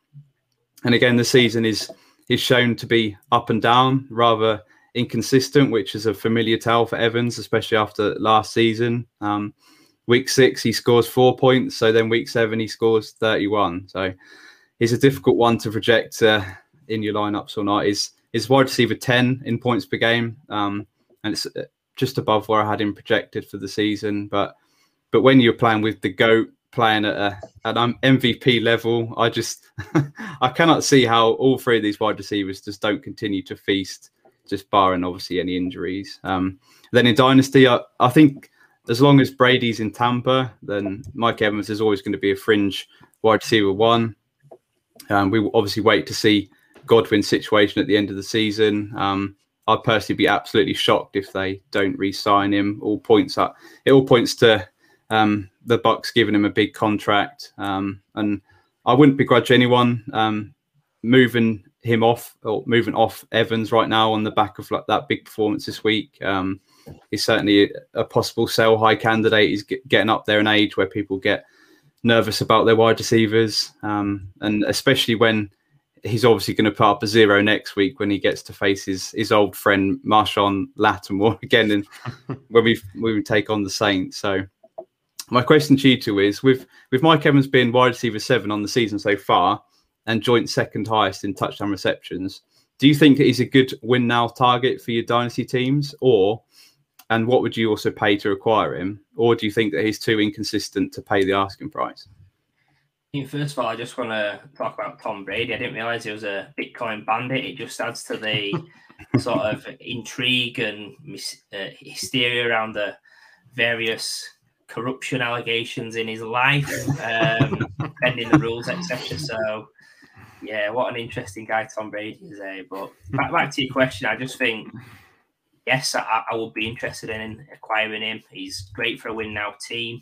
And again, the season is is shown to be up and down, rather inconsistent, which is a familiar tale for Evans, especially after last season. Um, week six, he scores four points. So then week seven, he scores 31. So he's a difficult one to project uh, in your lineups or not. Is is wide receiver 10 in points per game. Um, and it's just above where I had him projected for the season. But but when you're playing with the GOAT playing at, a, an MVP level, I just [LAUGHS] I cannot see how all three of these wide receivers just don't continue to feast, just barring obviously any injuries. Um, then in Dynasty, I, I think as long as Brady's in Tampa, then Mike Evans is always going to be a fringe wide receiver one. Um, we obviously wait to see Godwin's situation at the end of the season. Um, I'd personally be absolutely shocked if they don't re-sign him. All points up. It all points to um, the Bucs giving him a big contract, um, and I wouldn't begrudge anyone um, moving him off or moving off Evans right now on the back of like that big performance this week. Um, he's certainly a possible sell high candidate. He's getting up there in age where people get nervous about their wide receivers, um, and especially when he's obviously going to put up a zero next week when he gets to face his, his old friend Marshon Lattimore [LAUGHS] again, and [LAUGHS] when we when we take on the Saints. So my question to you two is: with with Mike Evans being wide receiver seven on the season so far, and joint second highest in touchdown receptions, do you think he's a good win now target for your dynasty teams, or and what would you also pay to acquire him, or do you think that he's too inconsistent to pay the asking price? First of all, I just want to talk about Tom Brady. I didn't realize he was a Bitcoin bandit. It just adds to the [LAUGHS] sort of intrigue and uh, hysteria around the various corruption allegations in his life, um, [LAUGHS] bending the rules, etc. So, yeah, what an interesting guy Tom Brady is. Eh? But back, back to your question, I just think, yes, I, I would be interested in acquiring him. He's great for a win now team.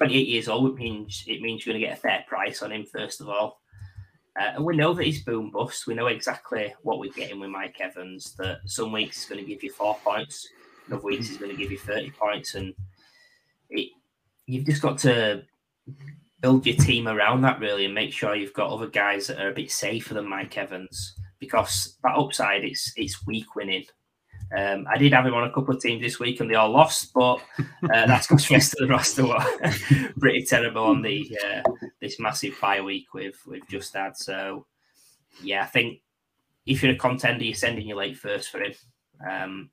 28 years old, it means it means you're going to get a fair price on him first of all. Uh, and we know that he's boom bust. We know exactly what we're getting with Mike Evans. That some weeks he's going to give you four points, other weeks he's going to give you 30 points, and it, you've just got to build your team around that really, and make sure you've got other guys that are a bit safer than Mike Evans because that upside it's it's weak winning. Um, I did have him on a couple of teams this week and they all lost, but uh, [LAUGHS] that's because the rest of the roster were [LAUGHS] pretty terrible on the uh, this massive bye week we've we've just had. So yeah, I think if you're a contender, you're sending your late first for him. Um,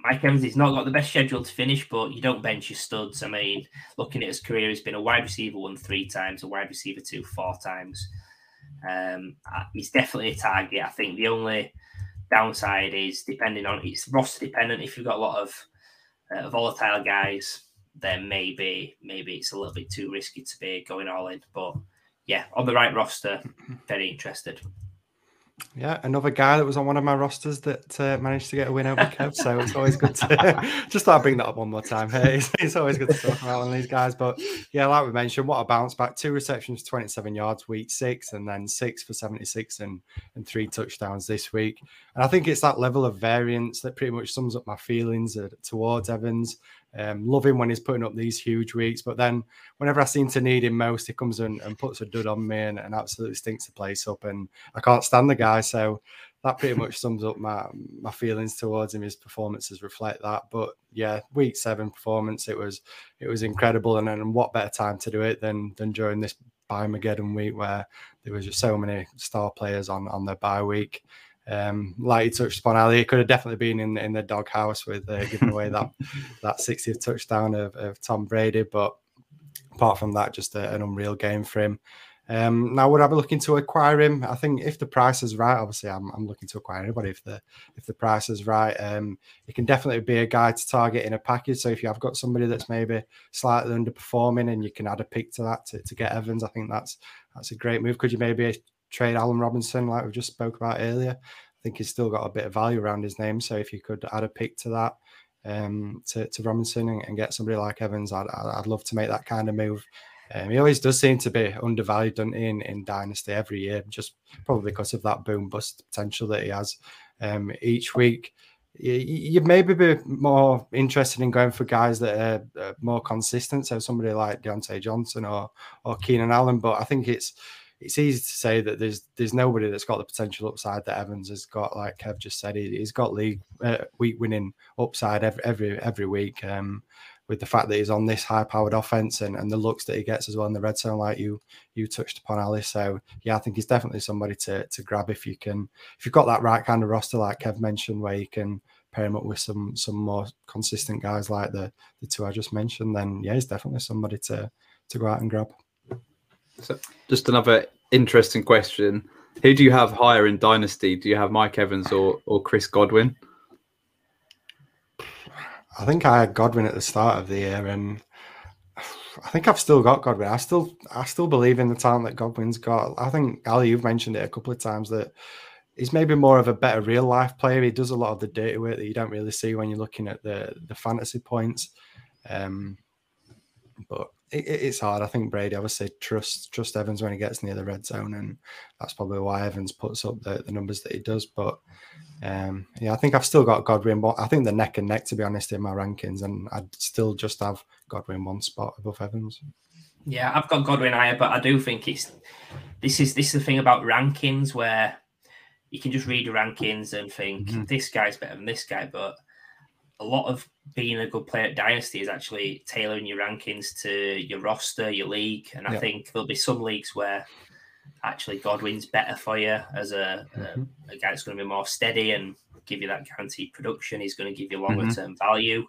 Mike Evans, he's not got the best schedule to finish, but you don't bench your studs. I mean, looking at his career, he's been a wide receiver one three times, a wide receiver two four times. Um, he's definitely a target. I think the only Downside is depending on it's roster dependent. If you've got a lot of uh, volatile guys, then maybe maybe it's a little bit too risky to be going all in. But yeah, on the right roster, very interested. Yeah, another guy that was on one of my rosters that uh, managed to get a win over Kev. So it's always good to [LAUGHS] just start bring that up one more time. It's, it's, always good to talk about one of these guys. But yeah, like we mentioned, what a bounce back. Two receptions, 27 yards week six, and then six for 76 and, and three touchdowns this week. And I think it's that level of variance that pretty much sums up my feelings uh, towards Evans. Um, love him when he's putting up these huge weeks, but then whenever I seem to need him most, he comes and, and puts a dud on me and, and, absolutely stinks the place up. And I can't stand the guy. So that pretty much sums up my my feelings towards him. His performances reflect that. But yeah, week seven performance, it was it was incredible. And then what better time to do it than than during this bye Mageddon week where there was just so many star players on on their bye week. Um, like you touched upon, Ali, it could have definitely been in in the doghouse with uh, giving away that [LAUGHS] that 60th touchdown of, of Tom Brady. But apart from that, just a, an unreal game for him. Um, now, would I be looking to acquire him? I think if the price is right, obviously, I'm, I'm looking to acquire anybody if the if the price is right. Um, it can definitely be a guy to target in a package. So if you have got somebody that's maybe slightly underperforming and you can add a pick to that to, to get Evans, I think that's that's a great move. Could you maybe trade Allen Robinson, like we just spoke about earlier. I think he's still got a bit of value around his name. So if you could add a pick to that, um, to, to Robinson and, and, get somebody like Evans, I'd, I'd love to make that kind of move. Um, he always does seem to be undervalued in in Dynasty every year, just probably because of that boom bust potential that he has um, each week. You'd maybe be more interested in going for guys that are, more consistent, so somebody like Diontae Johnson or or Keenan Allen. But I think it's it's easy to say that there's there's nobody that's got the potential upside that Evans has got. Like Kev just said, he, has got league uh, week winning upside every every every week. Um, with the fact that he's on this high powered offense and, and the looks that he gets as well in the red zone, like you you touched upon, Ali. So yeah, I think he's definitely somebody to to grab if you can if you've got that right kind of roster, like Kev mentioned, where you can pair him up with some some more consistent guys like the the two I just mentioned, then yeah, he's definitely somebody to to go out and grab. So just another interesting question. Who do you have higher in Dynasty? Do you have Mike Evans or or Chris Godwin? I think I had Godwin at the start of the year, and I think I've still got Godwin. I still I still believe in the talent that Godwin's got. I think Ali, you've mentioned it a couple of times that he's maybe more of a better real life player. He does a lot of the dirty work that you don't really see when you're looking at the the fantasy points. Um, but it, it's hard. I think Brady obviously trust trust Evans when he gets near the red zone, and that's probably why Evans puts up the, the numbers that he does. But um, yeah, I think I've still got Godwin. But I think the neck and neck, to be honest, in my rankings, and I'd still just have Godwin one spot above Evans. Yeah, I've got Godwin higher, but I do think it's this is this is the thing about rankings where you can just read your rankings and think mm-hmm. this guy's better than this guy, but a lot of being a good player at Dynasty is actually tailoring your rankings to your roster, your league. And I yeah. think there'll be some leagues where actually Godwin's better for you as a, mm-hmm. a, a, guy that's going to be more steady and give you that guaranteed production. He's going to give you longer mm-hmm. term value.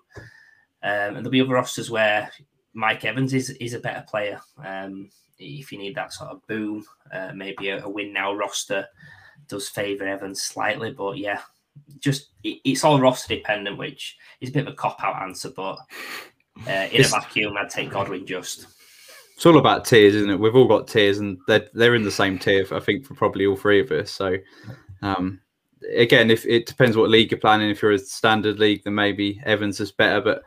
Um, and there'll be other rosters where Mike Evans is, is a better player. Um, if you need that sort of boom, uh, maybe a, a win now roster does favour Evans slightly. But yeah, just it, it's all roster dependent, which is a bit of a cop out answer, but uh, in it's, a vacuum, I'd take Godwin just. It's all about tiers, isn't it? We've all got tiers, and they're they're in the same tier. I think for probably all three of us. So, um, again, if it depends what league you're planning. If you're a standard league, then maybe Evans is better, but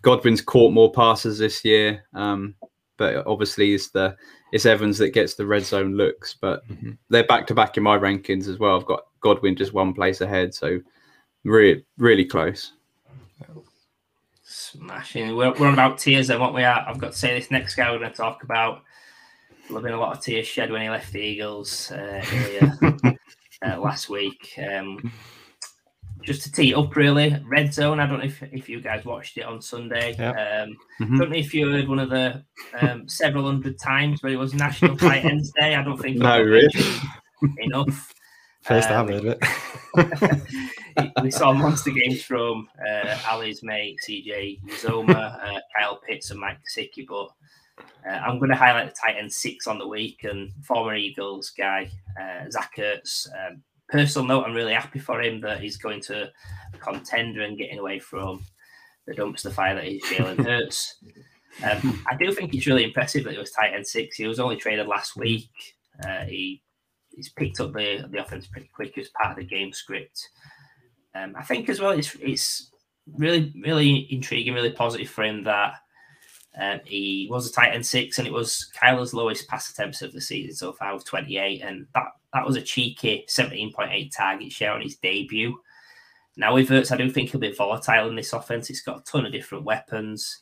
Godwin's caught more passes this year. Um, but obviously, it's the it's Evans that gets the red zone looks. But mm-hmm. they're back to back in my rankings as well. I've got Godwin just one place ahead, so really really close. Smashing. We're, we're on about tears and what we are. I've got to say this next guy we're going to talk about. There'll been a lot of tears shed when he left the Eagles uh, earlier [LAUGHS] uh, last week. Um, just to tee up, really, red zone. I don't know if, if you guys watched it on Sunday. Yep. Um, mm-hmm. Don't know if you heard one of the um, several hundred times, but it was National Tight Ends Day. I don't think [LAUGHS] no, really enough. First um, I've heard it. [LAUGHS] we saw monster games from uh, Ali's mate CJ Uzomah, uh, Kyle Pitts, and Mike Gesicki, but uh, I'm going to highlight the tight end six on the week and former Eagles guy uh, Zach Ertz. Um, personal note, I'm really happy for him that he's going to contender and getting away from the dumpster fire that is Jalen [LAUGHS] Hurts. Um, I do think it's really impressive that he was tight end six. He was only traded last week. Uh, he he's picked up the the offense pretty quick as part of the game script. Um, I think as well, it's it's really really intriguing, really positive for him that um, he was a tight end six, and it was Kyler's lowest pass attempts of the season so far with 28, and that that was a cheeky 17.8 target share on his debut. Now with Ertz, I do think he'll be volatile in this offense. It's got a ton of different weapons,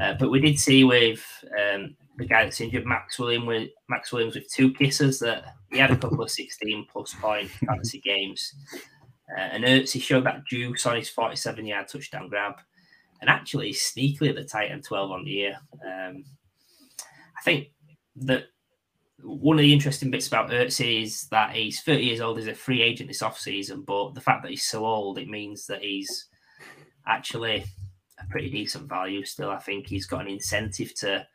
uh, but we did see with um, the guy that's injured, Maxx Williams, with Maxx Williams with two kisses, that he had a couple of 16 plus point fantasy games. Uh, and Ertz, he showed that juice on his 47 yard touchdown grab and actually sneakily at the tight end 12 on the year. Um, I think that one of the interesting bits about Ertz is that he's 30 years old, he's a free agent this offseason, but the fact that he's so old, it means that he's actually a pretty decent value still. I think he's got an incentive to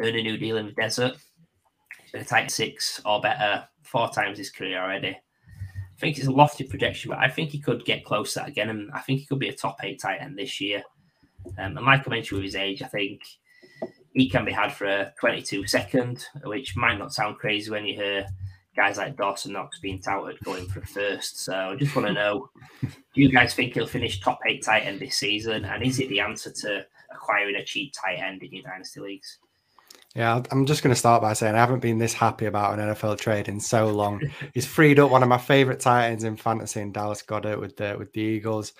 earn a new deal in the desert. He's been a tight six or better four times his career already. I think it's a lofty projection, but I think he could get close to that again. And I think he could be a top eight tight end this year. Um, and like I mentioned with his age, I think he can be had for a 22 second, which might not sound crazy when you hear guys like Dawson Knox being touted going for first. So I just want to know do you guys think he'll finish top eight tight end this season? And is it the answer to acquiring a cheap tight end in your dynasty leagues? Yeah, I'm just going to start by saying I haven't been this happy about an NFL trade in so long. [LAUGHS] he's freed up one of my favorite tight ends in fantasy in Dallas Goedert with the with the Eagles,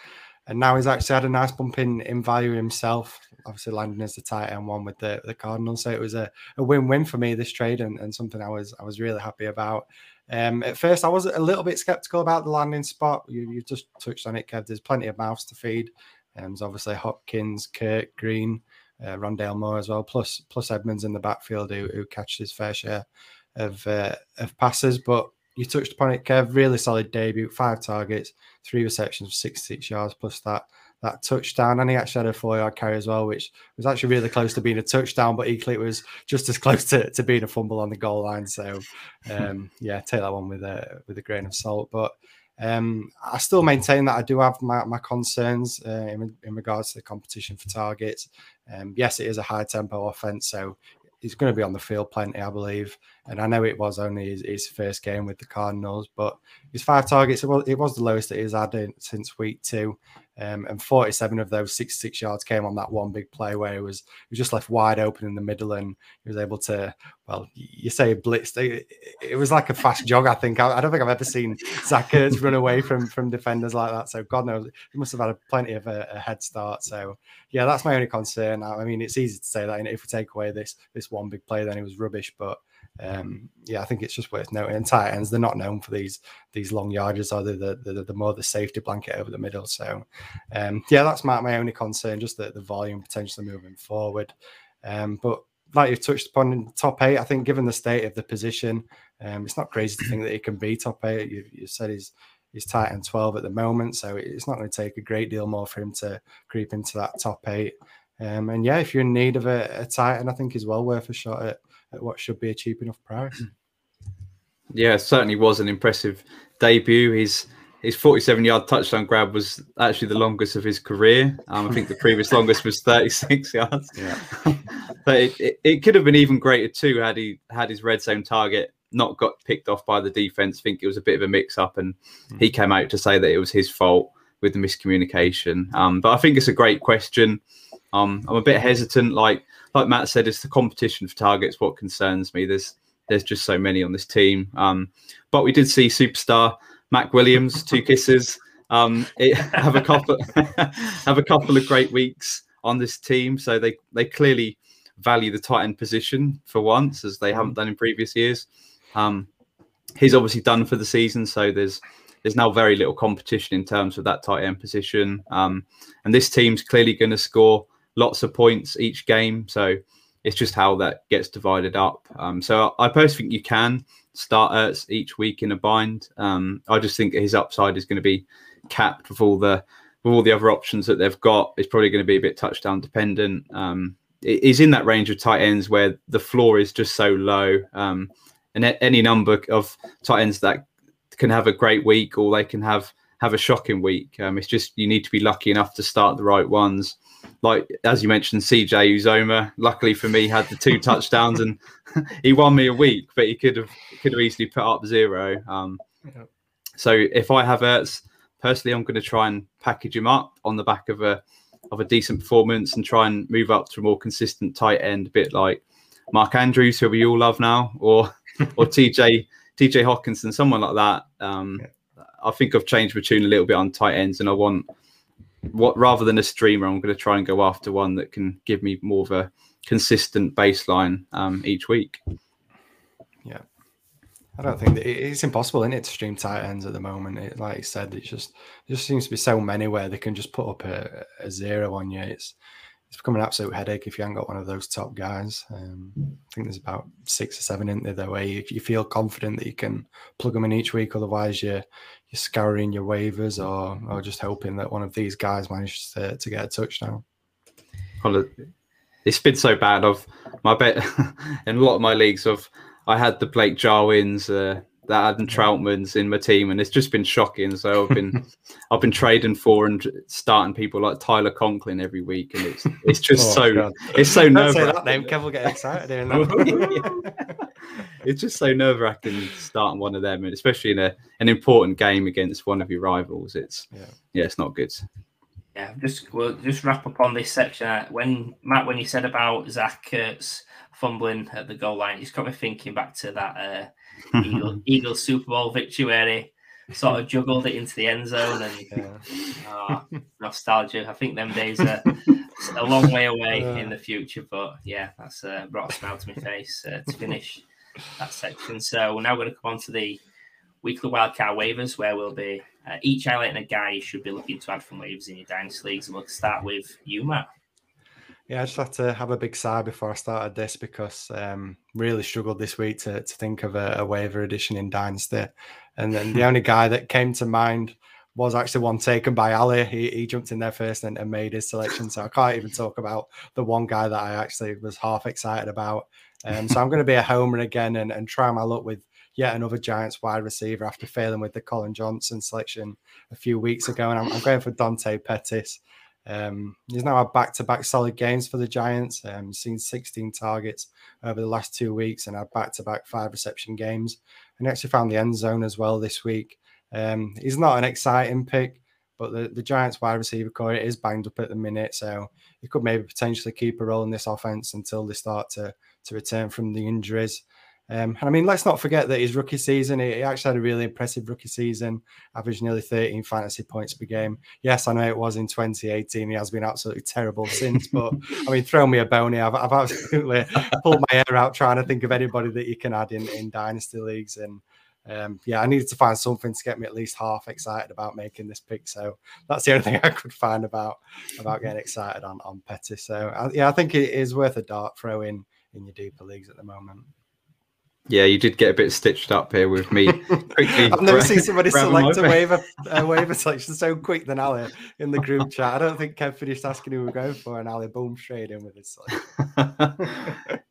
and now he's actually had a nice bump in in value himself. Obviously, landing as the tight end one with the the Cardinals, so it was a, a win win for me this trade and, and something I was I was really happy about. Um, at first, I was a little bit skeptical about the landing spot. You you just touched on it, Kev. There's plenty of mouths to feed. Um, there's obviously Hopkins, Kirk, Green uh, Rondale Moore as well, plus plus Edmonds in the backfield who, who catches his fair share of uh, of passes. But you touched upon it, Kev. Really solid debut, five targets, three receptions, 66 yards, plus that that touchdown. And he actually had a four yard carry as well, which was actually really close to being a touchdown, but equally it was just as [LAUGHS] close to, to being a fumble on the goal line. So um, yeah, take that one with a with a grain of salt. But um, I still maintain that I do have my, my concerns uh, in, in, regards to the competition for targets. Um, yes, it is a high tempo offense, so he's going to be on the field plenty, I believe. And I know it was only his, his first game with the Cardinals, but his five targets, it was, it was the lowest that he's had in, since week two. Um, and 47 of those 66 yards came on that one big play where he was he was just left wide open in the middle and he was able to, well, you say blitzed. It, it was like a fast jog, I think. I, I, don't think I've ever seen Zach run away from from defenders like that. So God knows he must have had a, plenty of a, a, head start. So yeah, that's my only concern. I, I mean, it's easy to say that if we take away this this one big play, then he was rubbish. But um, yeah, I think it's just worth noting. And tight ends, they're not known for these these long yards, are they? The, the, the more the safety blanket over the middle. So um, yeah, that's my, my only concern, just the, the volume potentially moving forward. Um, but like you've touched upon in top eight, I think given the state of the position, um, it's not crazy to think that he can be top eight. You, you said he's he's tight end 12 at the moment, so it's not going to take a great deal more for him to creep into that top eight. Um, and yeah, if you're in need of a, a tight end, I think he's well worth a shot at at what should be a cheap enough price. [CLEARS THROAT] Yeah, certainly was an impressive debut. His his 47 yard touchdown grab was actually the longest of his career. Um, I think the previous [LAUGHS] longest was 36 yards. Yeah. [LAUGHS] but it, it, it, could have been even greater too had he had his red zone target not got picked off by the defense. I think it was a bit of a mix up, and mm. he came out to say that it was his fault with the miscommunication. Um, but I think it's a great question. Um, I'm a bit hesitant. Like like Matt said, it's the competition for targets what concerns me. There's there's just so many on this team. Um, but we did see superstar Maxx Williams, two [LAUGHS] kisses, um, it, [LAUGHS] have a couple [LAUGHS] have a couple of great weeks on this team. So they they clearly value the tight end position for once, as they haven't done in previous years. Um, he's obviously done for the season, so there's there's now very little competition in terms of that tight end position. Um, and this team's clearly going to score lots of points each game. So it's just how that gets divided up. Um, so I personally think you can start Ertz each week in a bind. Um, I just think his upside is going to be capped with all the with all the other options that they've got. It's probably going to be a bit touchdown dependent. Um, he's in that range of tight ends where the floor is just so low, um, and any number of tight ends that can have a great week or they can have have a shocking week. Um, it's just you need to be lucky enough to start the right ones like as you mentioned, CJ Uzomah. Luckily for me, had the two [LAUGHS] touchdowns and [LAUGHS] he won me a week, but he could have could have easily put up zero. Um, yeah. So if I have Ertz, personally, I'm going to try and package him up on the back of a of a decent performance and try and move up to a more consistent tight end, a bit like Mark Andrews, who we all love now, or [LAUGHS] or TJ TJ Hockenson, someone like that. Um, yeah. I think I've changed my tune a little bit on tight ends, and I want what rather than a streamer, I'm going to try and go after one that can give me more of a consistent baseline um, each week. Yeah, I don't think it's impossible in it to stream tight ends at the moment. It, like I said, it just just seems to be so many where they can just put up a, a zero on you. It's it's become an absolute headache if you haven't got one of those top guys. Um, I think there's about six or seven in there where you, you feel confident that you can plug them in each week. Otherwise, you're you're scouring your waivers or or just hoping that one of these guys manages to, to get a touchdown. Well, it's been so bad. Of my bet [LAUGHS] in a lot of my leagues, of I had the Blake Jarwins, uh, that Adam Trautman's in my team, and it's just been shocking. So I've been [LAUGHS] I've been trading for and starting people like Tyler Conklin every week, and it's it's [LAUGHS] just oh, so God. it's so nerve. Say that name, Kev will get excited. It's just so nerve wracking starting one of them, especially in a an important game against one of your rivals. It's yeah, yeah it's not good. Yeah, just we'll just wrap up on this section. Uh, when Matt, when you said about Zach Ertz fumbling at the goal line, it's got me thinking back to that uh, [LAUGHS] Eagle, Eagles Super Bowl victory where he sort of juggled it into the end zone and yeah. oh, nostalgia. I think them days are a long way away [LAUGHS] uh, in the future, but yeah, that's uh, brought a smile to my face uh, to finish that section. So we're now going to come on to the weekly wildcard waivers, where we'll be uh, each highlighting a guy you should be looking to add from waivers in your dynasty leagues. And we'll start with you, Matt. Yeah, I just had to have a big sigh before I started this because um, really struggled this week to, to think of a, a waiver addition in Dynasty. And then the [LAUGHS] only guy that came to mind was actually one taken by Ali. He, he jumped in there first and, and, made his selection. So I can't even talk about the one guy that I actually was half excited about. Um, so I'm going to be a homer again and, and try my luck with yet another Giants wide receiver after failing with the Collin Johnson selection a few weeks ago. And I'm, I'm going for Dante Pettis. Um, he's now had back to back solid games for the Giants. Um, seen 16 targets over the last two weeks and had back to back five reception games. And actually found the end zone as well this week. Um, he's not an exciting pick, but the, the Giants wide receiver core is banged up at the minute. So he could maybe potentially keep a role in this offense until they start to, to return from the injuries. Um, and I mean, let's not forget that his rookie season, he, actually had a really impressive rookie season, averaged nearly 13 fantasy points per game. Yes, I know it was in 2018. He has been absolutely terrible since, but [LAUGHS] I mean, throw me a bony. I've, I've absolutely pulled my hair out trying to think of anybody that you can add in, in dynasty leagues. And um, yeah, I needed to find something to get me at least half excited about making this pick. So that's the only thing [LAUGHS] I could find about about getting excited on on Petty. So yeah, I think it is worth a dart throw in in your deeper leagues at the moment. Yeah, you did get a bit stitched up here with me. [LAUGHS] I've never seen somebody select a waiver, a waiver selection so quick than Ali in the group chat. I don't think Kev finished asking who we are going for, and Ali boom straight in with his [LAUGHS]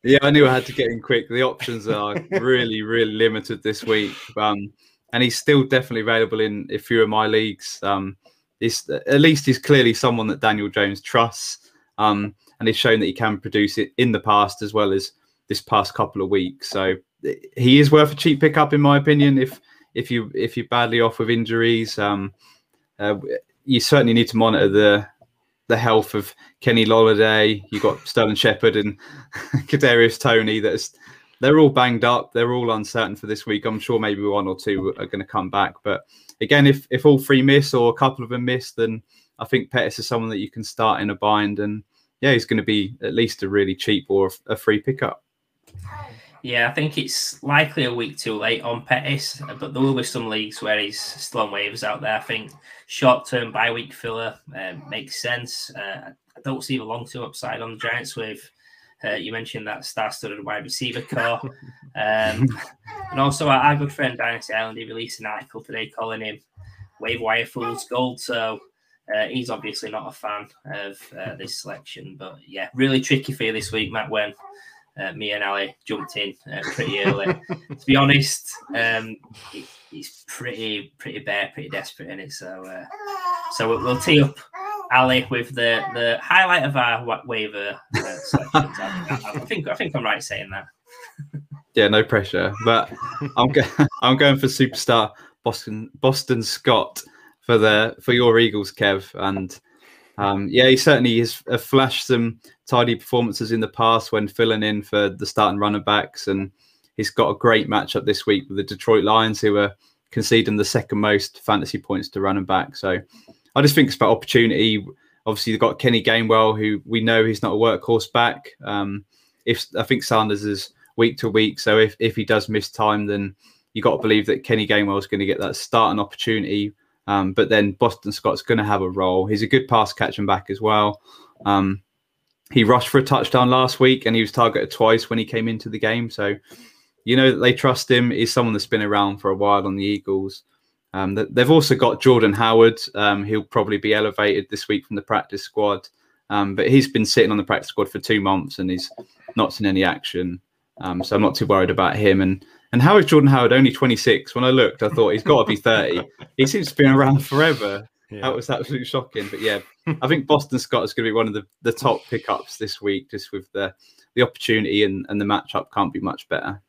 yeah, I knew I had to get in quick. The options are really, really limited this week, um, and he's still definitely available in a few of my leagues. Um, at least he's clearly someone that Daniel Jones trusts, um, and he's shown that he can produce it in the past as well as this past couple of weeks. So he is worth a cheap pickup in my opinion. If if you if you're badly off with injuries, um, uh, you certainly need to monitor the the health of Kenny Golladay. You've got Sterling Shepard and [LAUGHS] Kadarius Toney. That's they're all banged up. They're all uncertain for this week. I'm sure maybe one or two are going to come back. But again, if if all three miss or a couple of them miss, then I think Pettis is someone that you can start in a bind. And yeah, he's going to be at least a really cheap or a free pickup. Yeah, I think it's likely a week too late on Pettis, but there will be some leagues where he's still on waivers out there. I think short term bye week filler um, makes sense. Uh, I don't see the long term upside on the Giants with. Uh, you mentioned that star-studded wide receiver core, [LAUGHS] um, and also our, our, good friend Dynasty Island. He released an article today calling him "Wave Wire Fool's Gold." So uh, he's obviously not a fan of uh, this selection, but yeah, really tricky for you this week, Matt. When uh, me and Ali jumped in uh, pretty early. [LAUGHS] to be honest, um, he, he's pretty pretty bare, pretty desperate in it. So uh, so we'll, we'll, tee up Ali with the the highlight of our waiver uh, selections. I, I, think I think I'm right saying that. yeah, no pressure, but I'm go- [LAUGHS] I'm going for superstar Boston Boston Scott for the for your Eagles, Kev, and um, yeah, he certainly has flashed some tidy performances in the past when filling in for the starting running backs, and he's got a great matchup this week with the Detroit Lions, who are conceding the second most fantasy points to running back. So I just think it's about opportunity. Obviously, they've got Kenny Gainwell, who we know he's not a workhorse back. Um, if I think Sanders is week to week, so if, if he does miss time, then you got to believe that Kenny Gainwell is going to get that starting opportunity um, but then Boston Scott's going to have a role. He's a good pass catching back as well. Um, he rushed for a touchdown last week and he was targeted twice when he came into the game. So, you know, they trust him. He's someone that's been around for a while on the Eagles. Um, they've also got Jordan Howard. Um, he'll probably be elevated this week from the practice squad. Um, but he's been sitting on the practice squad for two months and he's not seen any action. Um, so I'm not too worried about him. And and how is Jordan Howard only 26? When I looked, I thought he's got to be 30. he seems to be around forever. Yeah. That was absolutely shocking. But yeah, I think Boston Scott is going to be one of the, the top pickups this week, just with the the opportunity and, and the matchup can't be much better.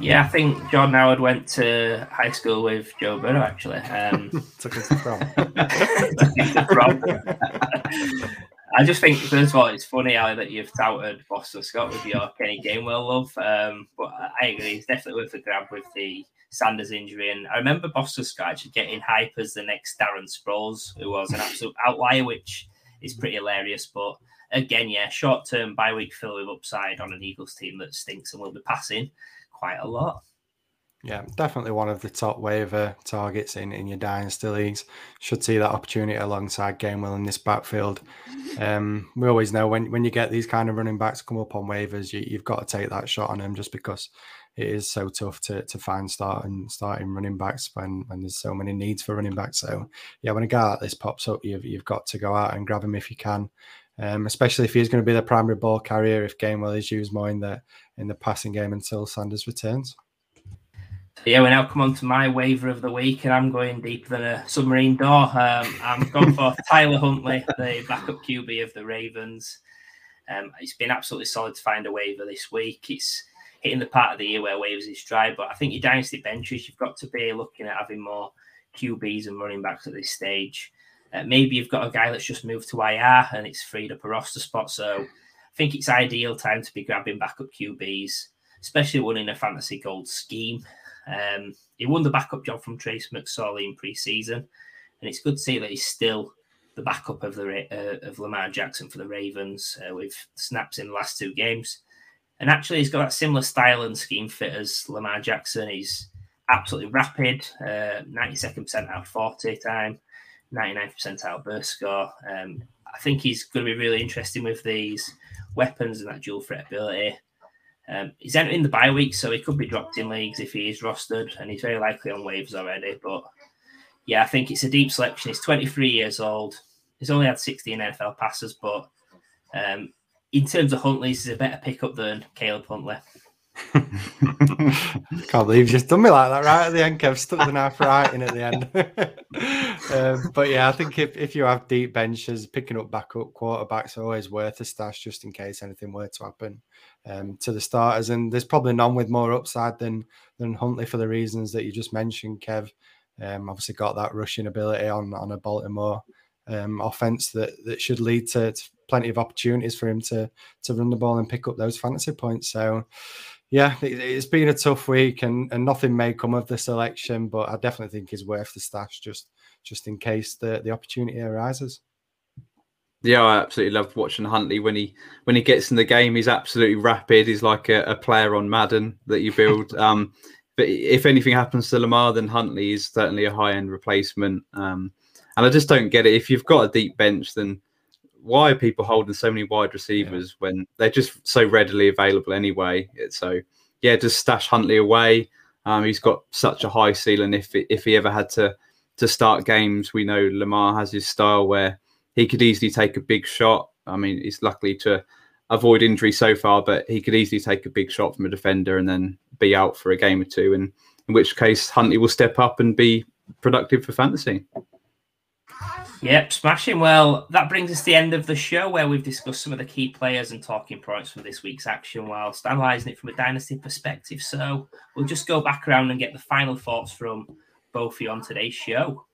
Yeah, I think John Howard went to high school with Joe Burrow. Actually, um, [LAUGHS] Took us to prom. [LAUGHS] [LAUGHS] I just think, first of all, it's funny Ali, that you've touted Boston Scott with your Kenny Gainwell love. Um, but I agree, it's definitely worth a grab with the Sanders injury. And I remember Boston Scott actually getting hype as the next Darren Sproles, who was an absolute outlier, which is pretty hilarious. But again, yeah, short term bye week fill with upside on an Eagles team that stinks and will be passing quite a lot. Yeah, definitely one of the top waiver targets in, in your dynasty leagues. Should see that opportunity alongside Gainwell in this backfield. Um, we always know when, when you get these kind of running backs come up on waivers, you, you've got to take that shot on them just because it is so tough to, to find starting starting running backs when, when there's so many needs for running backs. So yeah, when a guy like this pops up, you've you've got to go out and grab him if you can. Um, especially if he's going to be the primary ball carrier if Gainwell is used more in the in the passing game until Sanders returns. Yeah, we now come on to my waiver of the week, and I'm going deeper than a submarine door. Um, I'm going for [LAUGHS] Tyler Huntley, the backup QB of the Ravens. Um, it's been absolutely solid to find a waiver this week. It's hitting the part of the year where waivers is dry, but I think your dynasty benches, you've got to be looking at having more QBs and running backs at this stage. Uh, maybe you've got a guy that's just moved to IR and it's freed up a roster spot. So I think it's ideal time to be grabbing backup QBs, especially one in a fantasy gold scheme. Um, he won the backup job from Trace McSorley in pre-season, and it's good to see that he's still the backup of the uh, of Lamar Jackson for the Ravens uh, with snaps in the last two games. And actually, he's got that similar style and scheme fit as Lamar Jackson. He's absolutely rapid, uh, 92nd percent out of 40 time, 99th percentile burst score. Um, I think he's going to be really interesting with these weapons and that dual threat ability. Um, he's entering the bye week, so he could be dropped in leagues if he is rostered, and he's very likely on waves already. But yeah, I think it's a deep selection. He's 23 years old. He's only had 16 NFL passes, but um, in terms of Huntley, he's a better pickup than Caleb Huntley. Can't believe you just done me like that right at the end, Kev. Stuck the knife right in at the end. [LAUGHS] um, but yeah, I think if, if you have deep benches, picking up backup quarterbacks are always worth a stash just in case anything were to happen um, to the starters. And there's probably none with more upside than than Huntley for the reasons that you just mentioned, Kev. Um, obviously got that rushing ability on on a Baltimore um, offense that that should lead to, to, plenty of opportunities for him to to run the ball and pick up those fantasy points. So yeah, it, has been a tough week, and, and nothing may come of the selection, but I definitely think he's worth the stash just just in case the the opportunity arises. Yeah, I absolutely loved watching Huntley when he when he gets in the game. He's absolutely rapid. He's like a, a player on Madden that you build. [LAUGHS] um, but if anything happens to Lamar, then Huntley is certainly a high end replacement. Um, and I just don't get it. If you've got a deep bench, then why are people holding so many wide receivers yeah. when they're just so readily available anyway? So yeah, just stash Huntley away. Um, he's got such a high ceiling. If if he ever had to to start games, we know Lamar has his style where he could easily take a big shot. I mean, he's luckily to avoid injury so far, but he could easily take a big shot from a defender and then be out for a game or two. And in which case, Huntley will step up and be productive for fantasy. Yep, smashing. Well, that brings us to the end of the show where we've discussed some of the key players and talking points from this week's action whilst analysing it from a dynasty perspective. So we'll just go back around and get the final thoughts from both of you on today's show.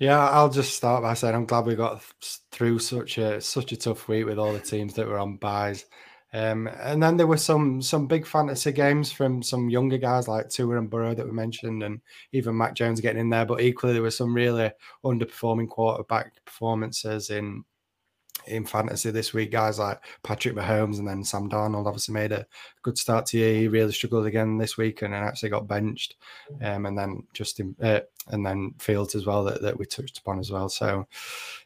Yeah, I'll just start by saying I'm glad we got through such a such a tough week with all the teams that were on buys. Um, and then there were some some big fantasy games from some younger guys like Tua and Burrow that we mentioned, and even Mac Jones getting in there. But equally, there were some really underperforming quarterback performances in in fantasy this week. Guys like Patrick Mahomes and then Sam Darnold obviously made a good start to year. He really struggled again this week and then actually got benched. Um, and then Justin uh, and then Fields as well that, that we touched upon as well. So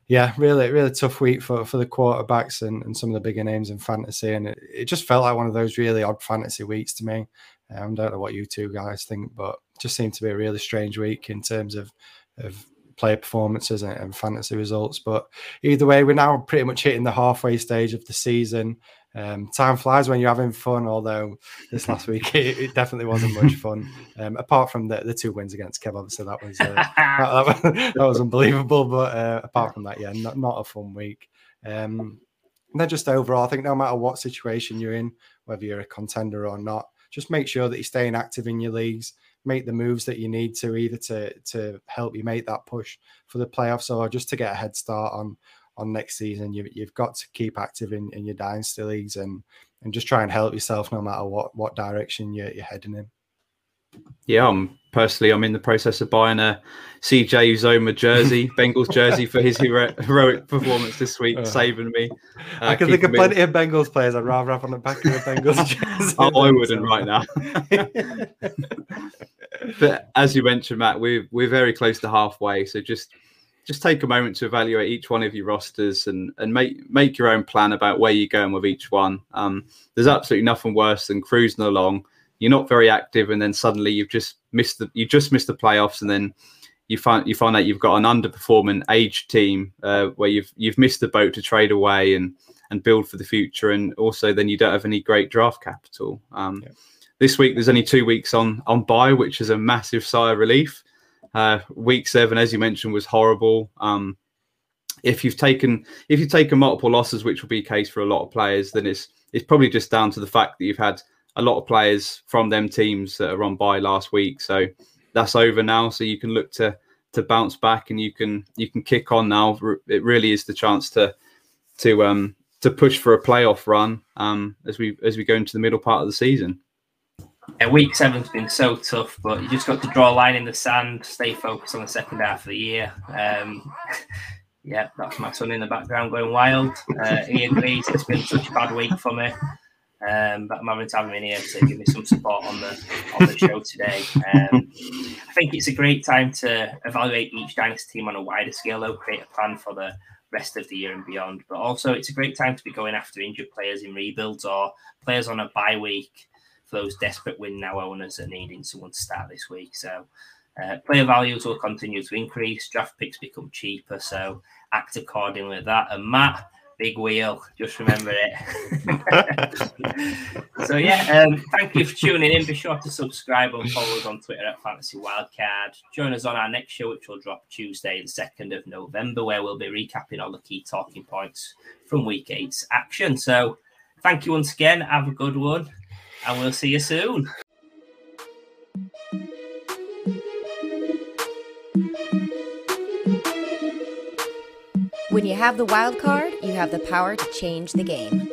yeah, really, really tough week for, for the quarterbacks and, and some of the bigger names in fantasy. And it, it just felt like one of those really odd fantasy weeks to me. Um, I don't know what you two guys think, but just seemed to be a really strange week in terms of of player performances and, and, fantasy results. But either way, we're now pretty much hitting the halfway stage of the season. Um, time flies when you're having fun, although this last week it, it definitely wasn't much [LAUGHS] fun. Um, apart from the, the two wins against Kev, obviously that was uh, [LAUGHS] that, that, that, was unbelievable. But uh, apart from that, yeah, not, not a fun week. Um, and then just overall, I think no matter what situation you're in, whether you're a contender or not, just make sure that you're staying active in your leagues, make the moves that you need to either to to help you make that push for the playoffs or just to get a head start on on next season. You, you've got to keep active in, in your dynasty leagues and and just try and help yourself no matter what what direction you're, you're heading in. Yeah, I'm personally I'm in the process of buying a CJ Uzomah jersey, [LAUGHS] Bengals jersey for his hero- heroic performance this week, uh, saving me. Uh, I can think of plenty of Bengals players I'd rather have on the back of a Bengals [LAUGHS] jersey. oh, I wouldn't right now. [LAUGHS] but as you mentioned, Matt, we're we're very close to halfway, so just just take a moment to evaluate each one of your rosters and and make make your own plan about where you're going with each one. Um, there's absolutely nothing worse than cruising along. You're not very active, and then suddenly you've just missed the you just missed the playoffs, and then you find you find out you've got an underperforming age team uh, where you've you've missed the boat to trade away and and build for the future, and also then you don't have any great draft capital. Um, yeah. This week there's only two weeks on on buy, which is a massive sigh of relief. Uh, week seven, as you mentioned, was horrible. Um, if you've taken if you've taken multiple losses, which will be the case for a lot of players, then it's it's probably just down to the fact that you've had a lot of players from them teams that are on by last week. So that's over now. So you can look to to bounce back and you can you can kick on now. It really is the chance to to um to push for a playoff run um as we as we go into the middle part of the season. Yeah, week seven's been so tough, but you just got to draw a line in the sand, stay focused on the second half of the year. Um, [LAUGHS] yeah, that's my son in the background going wild. Uh, he agrees it's been such a bad week for me. Um, but I'm having to have him in here to give me some support on the on the show today. Um, I think it's a great time to evaluate each dynasty team on a wider scale, though, create a plan for the rest of the year and beyond. But also, it's a great time to be going after injured players in rebuilds or players on a bye week for those desperate win now owners that are needing someone to start this week. So uh, player values will continue to increase, draft picks become cheaper, so act accordingly with that. And Matt, big wheel, just remember it. [LAUGHS] so yeah, um, thank you for tuning in. Be sure to subscribe and follow us on Twitter at Fantasy Wildcard. Join us on our next show, which will drop Tuesday, the second of November, where we'll be recapping all the key talking points from Week Eight's action. So thank you once again. Have a good one and we'll see you soon. When you have the wild card, you have the power to change the game.